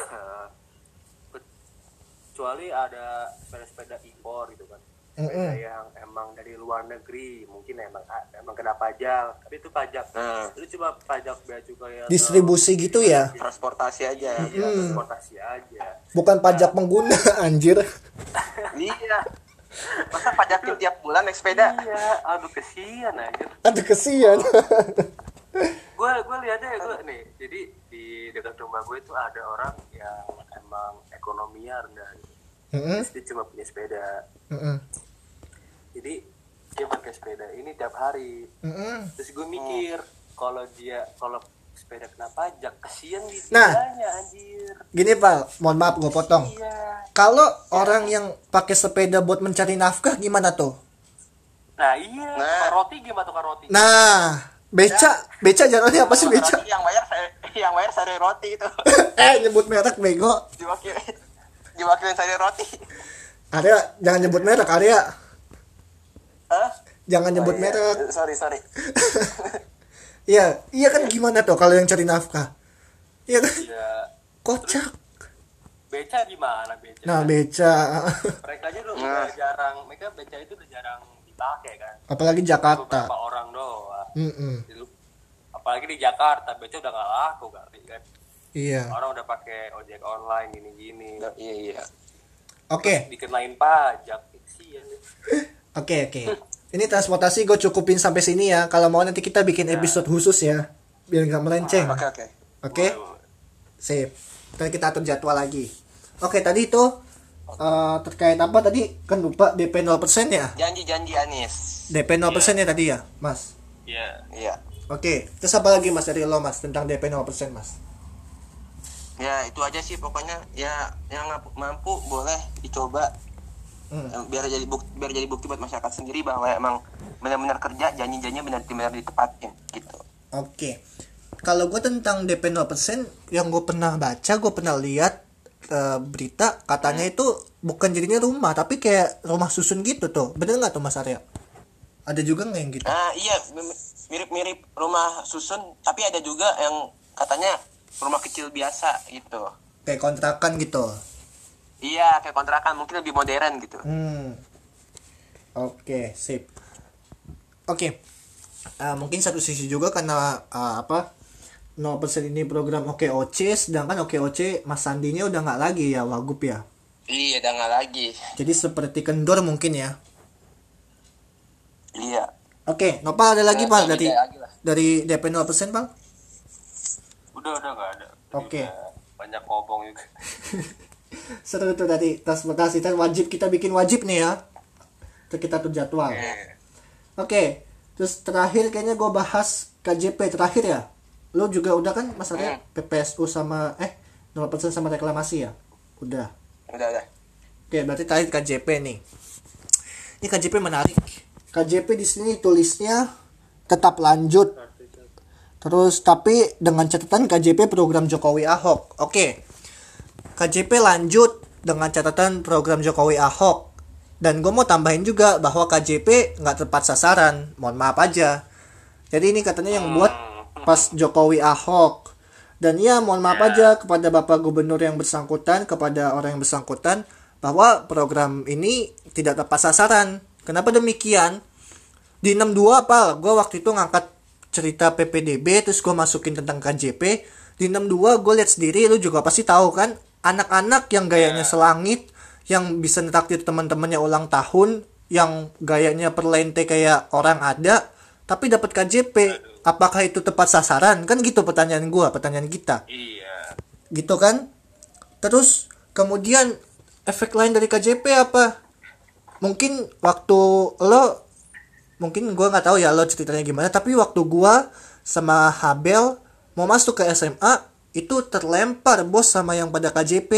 kecuali ada sepeda-sepeda impor gitu kan sepeda Mm-mm. yang emang dari luar negeri mungkin emang emang kena pajak tapi itu pajak Nah. itu cuma pajak bea cukai atau Distribusi gitu ya, transportasi aja iya, transportasi aja bukan pajak pengguna *laughs* anjir. iya masa pajakin tiap bulan naik sepeda iya aduh kesian aja Aduh kesian. *laughs* gue gue lihatnya gue nih jadi di dekat rumah gue itu ada orang yang emang ekonominya rendah. Heeh. Terus dia cuma punya sepeda Heeh. jadi dia pakai sepeda ini tiap hari Heeh. terus gue mikir kalau dia kalau sepeda kena pajak kesian di Nah. anjir Gini, Pak, mohon maaf gue potong. iya Kalau orang yang pakai sepeda buat mencari nafkah gimana tuh? nah iya Nah. Roti gimana tukang roti Nah, beca, beca jalannya apa sih beca? Roti yang bayar saya *laughs* yang bayar sari roti itu *laughs* eh, nyebut merek bego. diwakilin diwakilin sari roti Arya, jangan nyebut merek, Arya. Hah? Jangan nyebut Oh, iya. merek. *laughs* sorry sorry *laughs* Iya, iya kan gimana tuh kalau yang cari nafkah? Iya kan? iya Kocak. beca di mana beca Nah, beca. *laughs* mereka aja udah, Nah. udah jarang mereka beca itu udah jarang dipakai kan Apalagi Jakarta. beberapa orang doang Mm-mm. Jadi, apalagi di Jakarta beca udah gak laku kali kan Iya. orang udah pakai ojek online gini-gini iya iya Oke, dikenain pajak sih ya oke, oke. Ini transportasi gue cukupin sampai sini ya. Kalau mau nanti kita bikin episode khusus ya, biar nggak melenceng. oke oke Oke, sip. Ntar kita atur jadwal lagi. Oke, tadi itu eh, terkait apa tadi? Kan lupa DP 0% ya? janji janji Anis DP 0% ya tadi ya, Mas? iya iya Oke, terus apa lagi Mas dari lo Mas tentang DP 0% Mas? ya itu aja sih pokoknya ya yang mampu boleh dicoba Hmm. Biar jadi bukti biar jadi bukti buat masyarakat sendiri bahwa emang benar-benar kerja janji-janjinya benar-benar ditepatin gitu Oke. Kalau gue tentang DP 0% yang gue pernah baca, gue pernah lihat eh, berita katanya itu bukan jadinya rumah, tapi kayak rumah susun gitu tuh. Bener nggak tuh Mas Arya? Ada juga nggak yang gitu? ah iya mi- mirip-mirip rumah susun tapi ada juga yang katanya rumah kecil biasa gitu Kayak kontrakan gitu. Iya kayak kontrakan mungkin lebih modern gitu Hmm. Oke, sip. Oke. Ah, mungkin satu sisi juga karena ah, apa? 0% ini program OKOC, sedangkan OKOC Mas Sandinya udah nggak lagi ya Wagub ya. iya udah nggak lagi Jadi seperti kendor mungkin ya. iya Oke, Nopal ada lagi Pak tapi dari lagi dari DP 0% Bang? udah udah gak ada Oke. Udah banyak kobong juga *laughs* Seru tuh tadi transportasi kan wajib kita bikin wajib nih ya. Terus kita tuh jadwal. Eh, Oke, terus terakhir kayaknya gue bahas KJP terakhir ya. Lo juga udah kan masalahnya PPSU sama eh 0% sama reklamasi ya? Udah. udah udah Oke, berarti terakhir KJP nih. Ini KJP menarik. KJP di sini tulisnya tetap lanjut. Terus tapi dengan catatan KJP program Jokowi Ahok. Oke. KJP lanjut dengan catatan program Jokowi Ahok. Dan gue mau tambahin juga bahwa KJP nggak tepat sasaran. Mohon maaf aja. Jadi ini katanya yang buat pas Jokowi Ahok. Dan ya mohon maaf aja kepada Bapak Gubernur yang bersangkutan, kepada orang yang bersangkutan, bahwa program ini tidak tepat sasaran. Kenapa demikian? Di 62 apa? Gue waktu itu ngangkat cerita PPDB, terus gue masukin tentang KJP. Di 62 gue lihat sendiri, lu juga pasti tahu kan, anak-anak yang gayanya selangit, yang bisa neraktir teman-temannya ulang tahun, yang gayanya perlente kayak orang ada, tapi dapat KJP. Apakah itu tepat sasaran? Kan gitu pertanyaan gue, pertanyaan kita. Iya. Gitu kan? Terus kemudian efek lain dari KJP apa? Mungkin waktu lo mungkin gua nggak tahu ya lo ceritanya gimana tapi waktu gua sama Habel mau masuk ke SMA itu terlempar bos sama yang pada KJP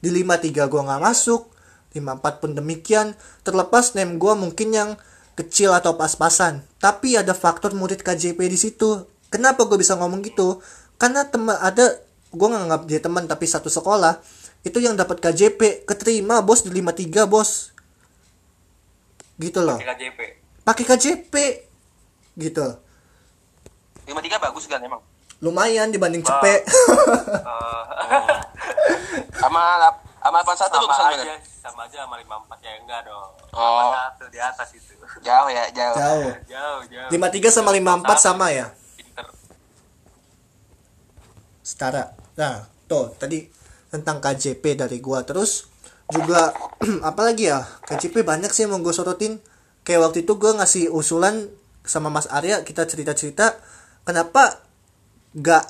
di 53 gua nggak masuk. 54 pun demikian. Terlepas name gua mungkin yang kecil atau pas-pasan. Tapi ada faktor murid KJP di situ. Kenapa gue bisa ngomong gitu? Karena teman ada gue nganggap dia teman tapi satu sekolah. Itu yang dapat KJP keterima bos di 53 bos. Gitu loh. Pakai KJP pakai KJP gitu. lima tiga bagus kan emang lumayan dibanding cepet Eh, *laughs* sama lap- sama 81 sama bagusan aja bener sama aja sama 54 ya enggak dong. Oh. 51 di atas itu. Jauh ya jauh, jauh. Jauh jauh. 53 sama 54 sama ya? Pinter. Setara. Nah tuh tadi tentang KJP dari gua. Terus juga *clears throat* apalagi ya? KJP banyak sih yang mau gue sorotin. Kayak waktu itu gue ngasih usulan sama Mas Arya kita cerita-cerita kenapa gak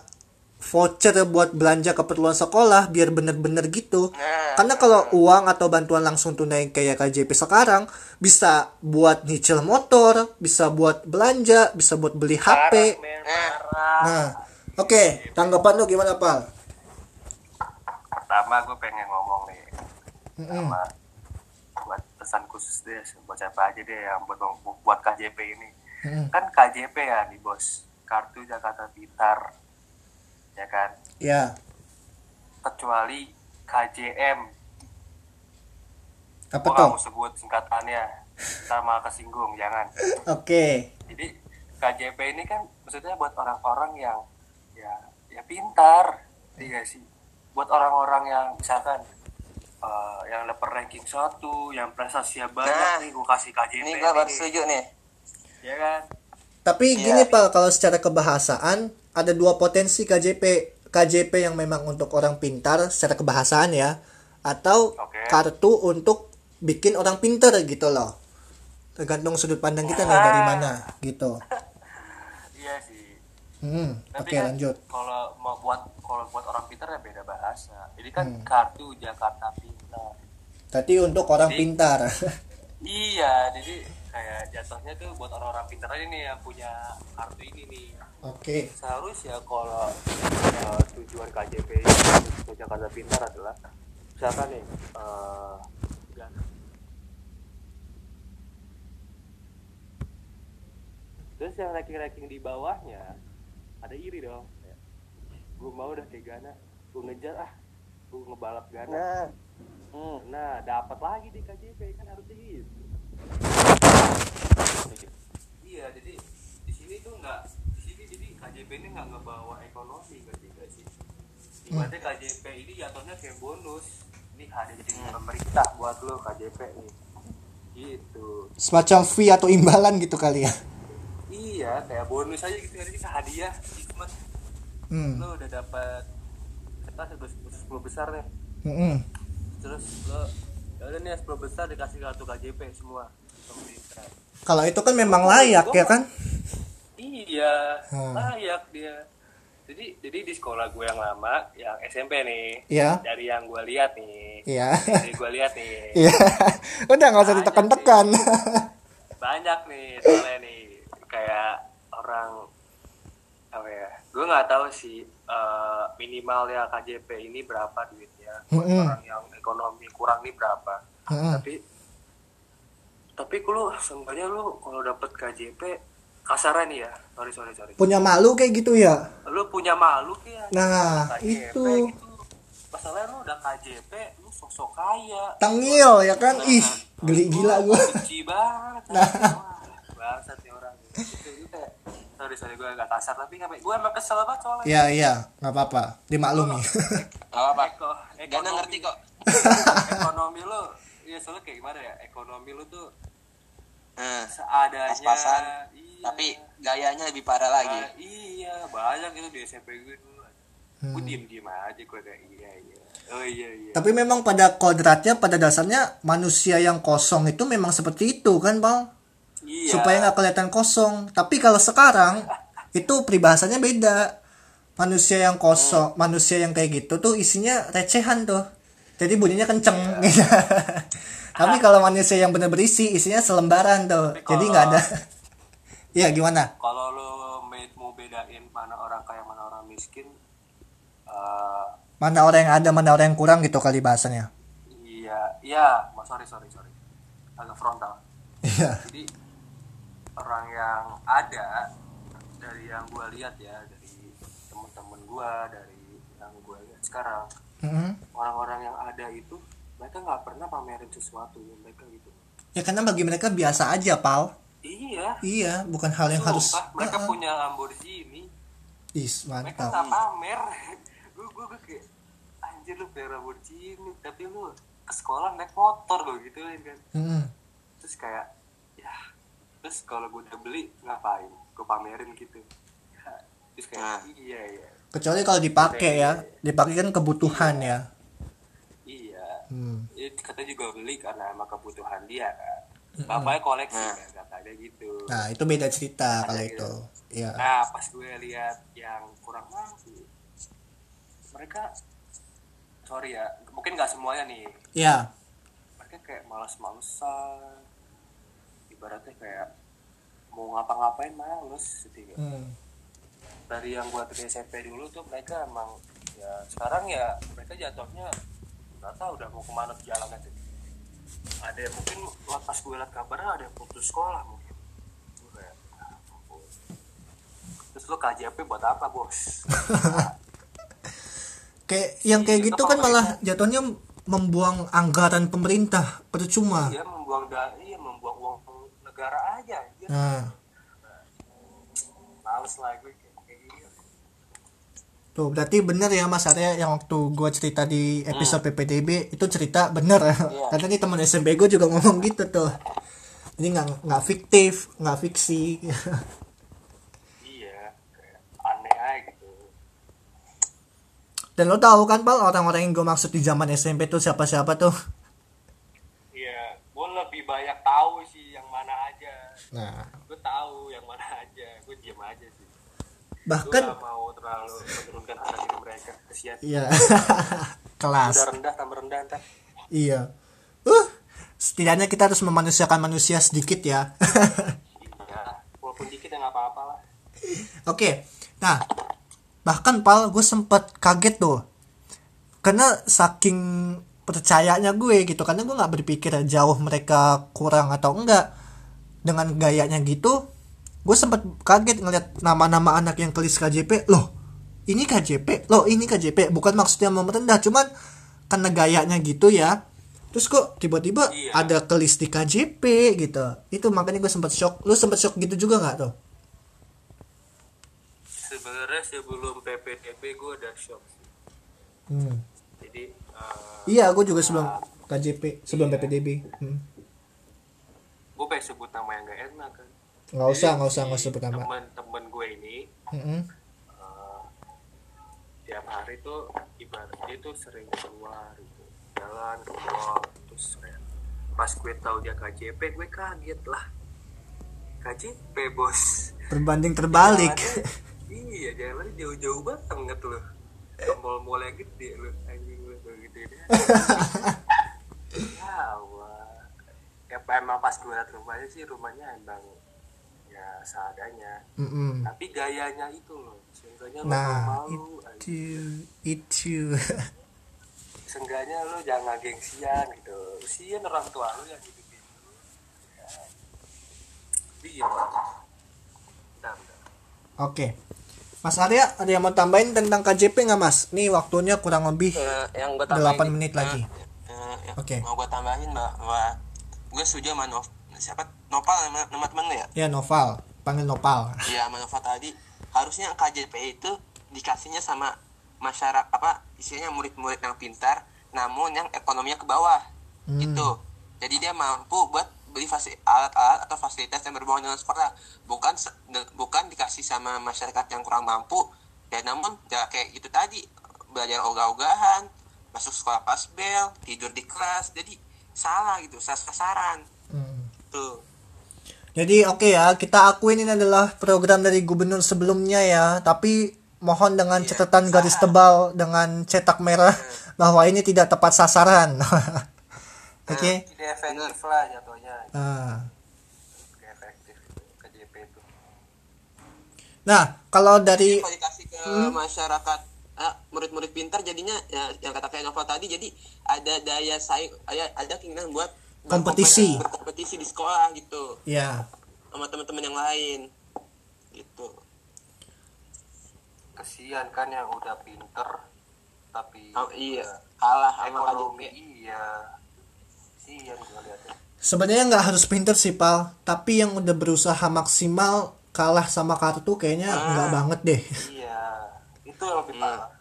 voucher buat belanja keperluan sekolah biar bener-bener gitu karena kalau uang atau bantuan langsung tunai kayak KJP sekarang bisa buat nyicil motor bisa buat belanja bisa buat beli HP Nah. oke tanggapan lu gimana Pal? pertama gue pengen ngomong nih Mm-mm. sama buat pesan khusus deh buat siapa aja deh yang buat buat KJP ini Mm-mm. kan KJP ya nih bos kartu Jakarta Pintar. Ya kan? Ya. Kecuali KJM apa tuh? mau sebut singkatannya. Sama kesinggung jangan. *laughs* Oke. Jadi KJP ini kan maksudnya buat orang-orang yang ya ya pintar. Iya sih. Buat orang-orang yang misalkan eh, yang dapat ranking satu yang prestasinya banyak Nah, nih gue kasih KJP Ini gue baru nih. setuju nih. ya kan Tapi Iya. gini Pak, kalau secara kebahasaan ada dua potensi KJP. KJP yang memang untuk orang pintar secara kebahasaan ya, atau Oke. kartu untuk bikin orang pintar gitu loh. Tergantung sudut pandang kita nih dari mana gitu. *laughs* iya sih Hmm, oke tapi kan lanjut. kalau mau buat kalau buat orang pintar ya beda bahasa ini kan Hmm. kartu Jakarta Pintar Tadi untuk orang Jadi- pintar. *laughs* iya jadi kayak jatuhnya tuh buat orang-orang pintar aja nih yang punya kartu ini nih. Oke. seharusnya kalau uh, tujuan KJP untuk Jakarta Pintar adalah misalkan nih uh, terus yang ranking-ranking di bawahnya ada iri dong. Gue mau udah kayak Gana gue ngejar ah gue ngebalap Gana. Nah, Hmm, nah dapat lagi di KJP kan harusnya gitu iya jadi di sini tuh nggak di sini jadi KJP ini nggak ngebawa ekonomi ngerti gak sih. Ibaratnya KJP ini jatuhnya kayak bonus. Ini ada dari pemerintah buat lo KJP nih. Gitu. Semacam fee atau imbalan gitu kali ya. iya kayak bonus aja gitu. Jadi kita hadiah gitu mas Hmm. lo udah dapat kita sepuluh besar nih Mm-mm. terus lo ya udah nih 10 besar dikasih kartu KJP semua pemerintah Kalau itu kan memang layak ya kan? iya Hmm. layak dia jadi jadi di sekolah gue yang lama yang SMP nih Iya. dari yang gue lihat nih Iya. dari gue lihat nih *laughs* Iya. Udah nggak usah ditekan-tekan. banyak nih soalnya nih kayak orang apa ya gue nggak tahu sih eh, minimal ya KJP ini berapa duitnya buat Mm-mm. orang yang ekonomi kurang nih berapa Mm-mm. tapi tapi lu sebenarnya lu kalau dapet KJP kasarnya nih ya sorry sorry sorry Punya malu kayak gitu ya. lu punya malu ya Nah, KJP itu. gitu masalahnya lu udah KJP lu sosok kaya Tengil ya kan? Ih, geli gila gua. benci banget Nah. Bangsat nih orang kayak sorry sorry gue agak kasar tapi nggak gue emang kesel banget soalnya Iya, iya, nggak apa-apa. Dimaklumi. Gak apa-apa. Eko, Gana ngerti kok. *laughs* ekonomi lu ya soalnya kayak gimana ya ekonomi lu tuh Nah, seadanya Pas-pasan, iya. tapi gayanya lebih parah lagi. Ah, iya banyak itu di SMP gue dulu Hmm. gue diem diem aja gue kayak iya iya oh iya iya Tapi memang pada kodratnya, pada dasarnya manusia yang kosong itu memang seperti itu kan, Bang? Iya Supaya nggak kelihatan kosong. Tapi kalau sekarang itu peribahasanya beda. Manusia yang kosong, manusia yang kayak gitu tuh isinya recehan tuh. Jadi bunyinya kenceng. gitu. *laughs* Tapi kalau manusia yang bener berisi isinya selembaran tuh. Tapi Jadi nggak ada. *laughs* Iya gimana? kalau lo mau bedain mana orang kaya mana orang miskin eh, Mana orang yang ada, mana orang yang kurang gitu kali bahasanya. iya iya sorry sorry sorry agak frontal Iya. jadi orang yang ada dari yang gue lihat ya dari teman-teman gue dari yang gue lihat sekarang Mm-mm. orang-orang yang ada itu mereka nggak pernah pamerin sesuatu mereka gitu Ya karena bagi mereka biasa aja, Pal. iya Iya, bukan hal yang harus. Sumpah, mereka Heeh. punya Lamborghini Is, mereka mantap. nggak pamer gue gue gue kayak anjir lu punya Lamborghini tapi lu ke sekolah naik motor gue gitu kan Mm-mm. terus kayak ya terus kalau gue udah beli ngapain gue pamerin gitu Ya, *laughs* terus kayak Nah. iya iya Kecuali kalau dipakai ya, dipakai kan kebutuhan ya. iya Hmm. ya katanya juga beli karena emang kebutuhan dia kan bapaknya koleksi Nah. kan katanya gitu Nah, itu beda cerita kalau gitu. itu. Iya. nah pas gue lihat yang kurang mampu mereka sorry ya mungkin nggak semuanya nih Iya. mereka kayak malas-malesan ibaratnya kayak mau ngapa-ngapain males gitu ya. Hmm. dari yang gua dari SMP dulu tuh mereka emang ya sekarang ya mereka jatuhnya nggak tahu udah mau ke mana jalannya tuh ada yang mungkin pas gue liat kabarnya ada yang putus sekolah mungkin kayak, ah, ampun. terus lu KJP buat apa bos *laughs* Kayak yang kayak Iya, gitu kan malah jatuhnya membuang anggaran pemerintah percuma. iya membuang da iya negara aja ya. Nah, males lah gue kayak kayak gitu tuh berarti bener ya Mas Arya yang waktu gua cerita di episode PPDB itu cerita bener. *laughs* Karena ini teman SMP gue juga ngomong gitu tuh. Ini nggak nggak fiktif, nggak fiksi. *laughs* iya aneh aja gitu Dan lo tahu kan Pal orang-orang yang gue maksud di zaman SMP tuh siapa-siapa tuh? iya gue lebih banyak tahu sih yang mana aja Nah, gue tahu yang mana aja gue diem aja sih bahkan gak mau terlalu menurunkan harga diri mereka kesian iya *laughs* kelas. udah rendah tambah rendah ntar Iya. Uh, setidaknya kita harus memanusiakan manusia sedikit ya. *laughs* iya walaupun dikit ya nggak apa-apa lah Oke. Nah, bahkan Pal gue sempet kaget tuh. Karena saking percayanya gue gitu karena gue nggak berpikir jauh mereka kurang atau enggak dengan gayanya gitu gue sempet kaget ngeliat nama-nama anak yang tulis KJP loh ini KJP loh ini KJP bukan maksudnya mau merendah cuman karena gayanya gitu ya terus kok tiba-tiba Iya. ada kelis di KJP gitu itu makanya gue sempet shock lu sempet shock gitu juga nggak tuh sebenarnya sebelum PPDB gue udah shock sih hmm. jadi eh, Iya, aku juga sebelum KJP, sebelum Iya. PPDB. Hmm. Gue pengen sebut nama yang gak enak kan. Nggak usah, nggak usah, nggak usah sebut nama. temen-temen gue ini Mm-mm. eh, tiap hari tuh ibaratnya tuh sering keluar gitu. Jalan ke mall terus kayak pas gue tahu dia KJP gue kaget lah. KJP bos. Berbanding terbalik. Jalannya- iya jalannya jauh-jauh banget loh. Ke mall-mall yang gede loh anjing lu tuh gitu ya. *laughs* Ya emang pas gue liat rumahnya sih rumahnya emang ya seadanya Mm-mm. tapi gayanya itu loh seenggaknya lo Nah, malu itu, itu. seenggaknya lo jangan gengsian gitu usian orang tua lo yang gitu gitu ya. iya bentar, bentar. Oke. Mas Arya, ada yang mau tambahin tentang KJP nggak Mas? Nih waktunya kurang lebih Eh, yang gue 8 menit lagi. Eh, ya, Oke. mau gue tambahin bahwa gue setuju sama Nov siapa? Nopal nama, nama temen lu ya? Ya Noval, panggil Nopal. *laughs* Iya sama Nova tadi. Harusnya KJP itu dikasihnya sama masyarakat apa isinya murid-murid yang pintar namun yang ekonominya ke bawah. Hmm. gitu. Jadi dia mampu buat beli fasi- alat-alat atau fasilitas yang berhubungan dengan sekolah. Bukan bukan dikasih sama masyarakat yang kurang mampu ya namun ya kayak itu tadi. Belajar ogah-ogahan masuk sekolah pas bel tidur di kelas. Jadi salah gitu sasaran Hmm. tuh Jadi oke ya, kita akuin ini adalah program dari gubernur sebelumnya ya, tapi mohon dengan Iya, catatan garis tebal dengan cetak merah *laughs* bahwa ini tidak tepat sasaran. *laughs* Oke. tidak efektif lah jatuhnya Nah. Tidak efektif itu, KJP itu Nah, kalau dari kalau dikasih ke Hmm? masyarakat ah, murid-murid pintar jadinya ya, yang kata kayak Nova tadi jadi ada daya saing ada ada keinginan buat Kompetisi. berkompetisi di sekolah gitu. Ya, sama teman-teman yang lain gitu. Kesian kan yang udah pinter tapi Oh, iya. kalah sama ekonomi KJP iya. Kesian gue liatnya. Sebenarnya nggak harus pinter sih, Pal, tapi yang udah berusaha maksimal kalah sama kartu kayaknya nggak banget deh. iya itu yang lebih parah.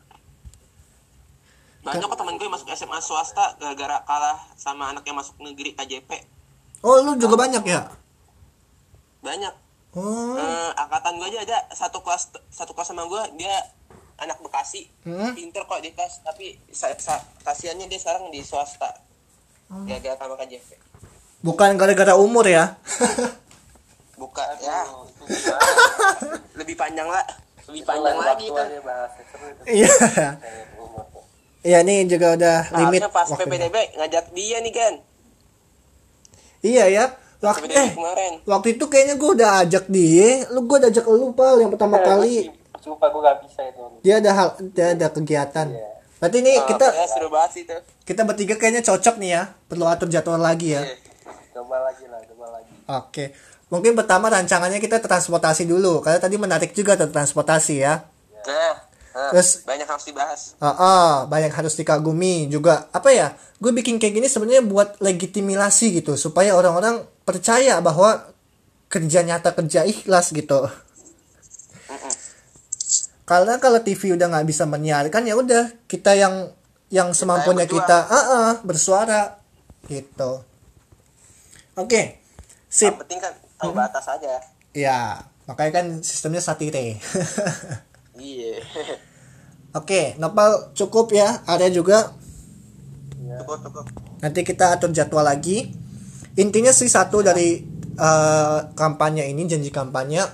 Banyak kok temen gue masuk SMA swasta gara-gara kalah sama anak yang masuk negeri KJP Oh, lu juga banyak ya? banyak. Oh, Eh, angkatan gue aja ada satu kelas satu kelas sama gue dia anak Bekasi. Hmm? pinter kok di kelas tapi sa sa- kasihannya dia sekarang di swasta. Oh. gara-gara sama KJP Bukan gara-gara umur ya. *laughs* buka ya. *laughs* Lebih panjang lah lebih panjang lagi waktu kan aja bahas seru itu Iya. *laughs* Iya nih juga udah limit harusnya pas waktunya. PPDB ngajak dia nih kan Iya ya. Waktu PPDB eh kemarin waktu itu kayaknya gue udah ajak dia, lu gue udah ajak lu pal yang pertama kali. Sumpah gue gak bisa itu. Dia ada hal, dia ada kegiatan. Iya. Berarti nih Ah, kita ya, seru banget itu kita bertiga kayaknya cocok nih ya. Perlu atur jadwal lagi ya. Iya. Coba lagi lah, coba lagi. Oke. Mungkin pertama rancangannya kita transportasi dulu. Karena tadi menarik juga tuh transportasi ya. nah, nah, Terus- banyak harus dibahas Ah, ah, banyak harus dikagumi juga. Apa ya? Gue bikin kayak gini sebenarnya buat legitimasi gitu supaya orang-orang percaya bahwa kerja nyata kerja ikhlas gitu. Karena kalau TV udah nggak bisa menyiarkan ya udah kita yang yang semampunya berjuang. kita ah, ah, bersuara gitu. Oke. Sip. yang penting kan tahu batas aja Ya, makanya kan sistemnya satire. iya *laughs* Oke, Nopal cukup ya. Ada juga cukup cukup Nanti kita atur jadwal lagi. Intinya sih satu dari eh, kampanye ini, janji kampanye.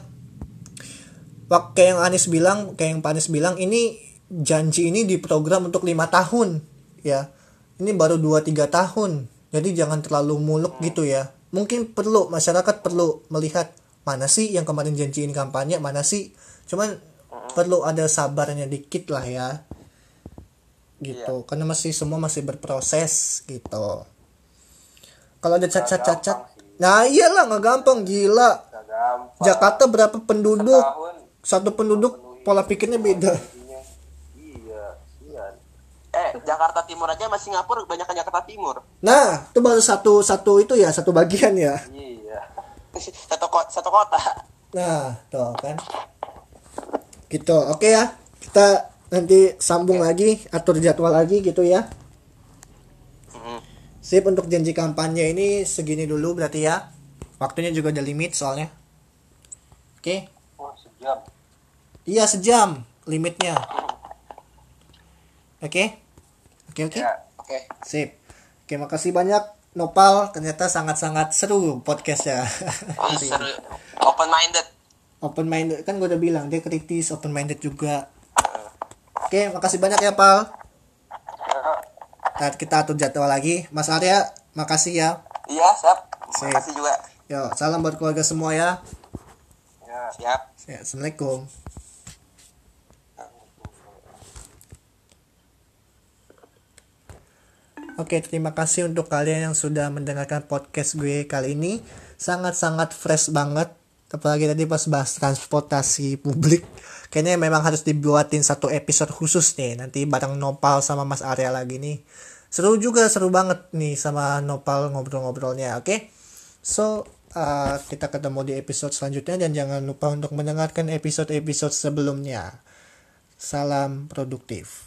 Wak- Kayak yang Anies bilang, kayak yang Pak Anies bilang, ini janji ini diprogram untuk lima tahun, ya. Ini baru 2-3 tahun, jadi jangan terlalu muluk gitu ya. Mungkin perlu masyarakat perlu melihat mana sih yang kemarin janji ini kampanye, mana sih. Cuman perlu ada sabarnya dikit lah ya. Gitu. Karena masih semua masih berproses gitu. Kalau ada cacat-cacat nah iyalah nggak gampang gila. Gak gampang. Jakarta berapa penduduk? Tahun satu penduduk pola pikirnya beda jadinya. Iya, sian. eh Jakarta Timur aja masih Singapura banyak Jakarta Timur. Nah itu baru satu satu itu ya satu bagian ya. Iya. *laughs* satu kota satu kota. Nah tuh kan. Gitu oke ya. Kita nanti sambung lagi atur jadwal lagi gitu ya. Sip untuk janji kampanye ini segini dulu berarti ya. Waktunya juga ada limit soalnya. Oke? Wah, sejam. Iya sejam limitnya. *laughs* Oke, oke oke, Ya. oke sip. Oke makasih banyak Nopal. Ternyata sangat-sangat seru podcastnya. Ih, *laughs* seru open minded open minded kan gue udah bilang dia kritis, open minded juga. Oke makasih banyak ya Pal. Ntar kita atur jadwal lagi. Mas Arya makasih ya. iya siap Sip. makasih juga Yo salam buat keluarga semua ya. Ya. siap Ya, Assalamualaikum. Oke, terima kasih untuk kalian yang sudah mendengarkan podcast gue kali ini. Sangat-sangat fresh banget. Apalagi tadi pas bahas transportasi publik. Kayaknya memang harus dibuatin satu episode khusus nih. Nanti bareng Nopal sama Mas Arya lagi nih. Seru juga, seru banget nih sama Nopal ngobrol-ngobrolnya, oke? So, uh, kita ketemu di episode selanjutnya dan jangan lupa untuk mendengarkan episode-episode sebelumnya. Salam produktif.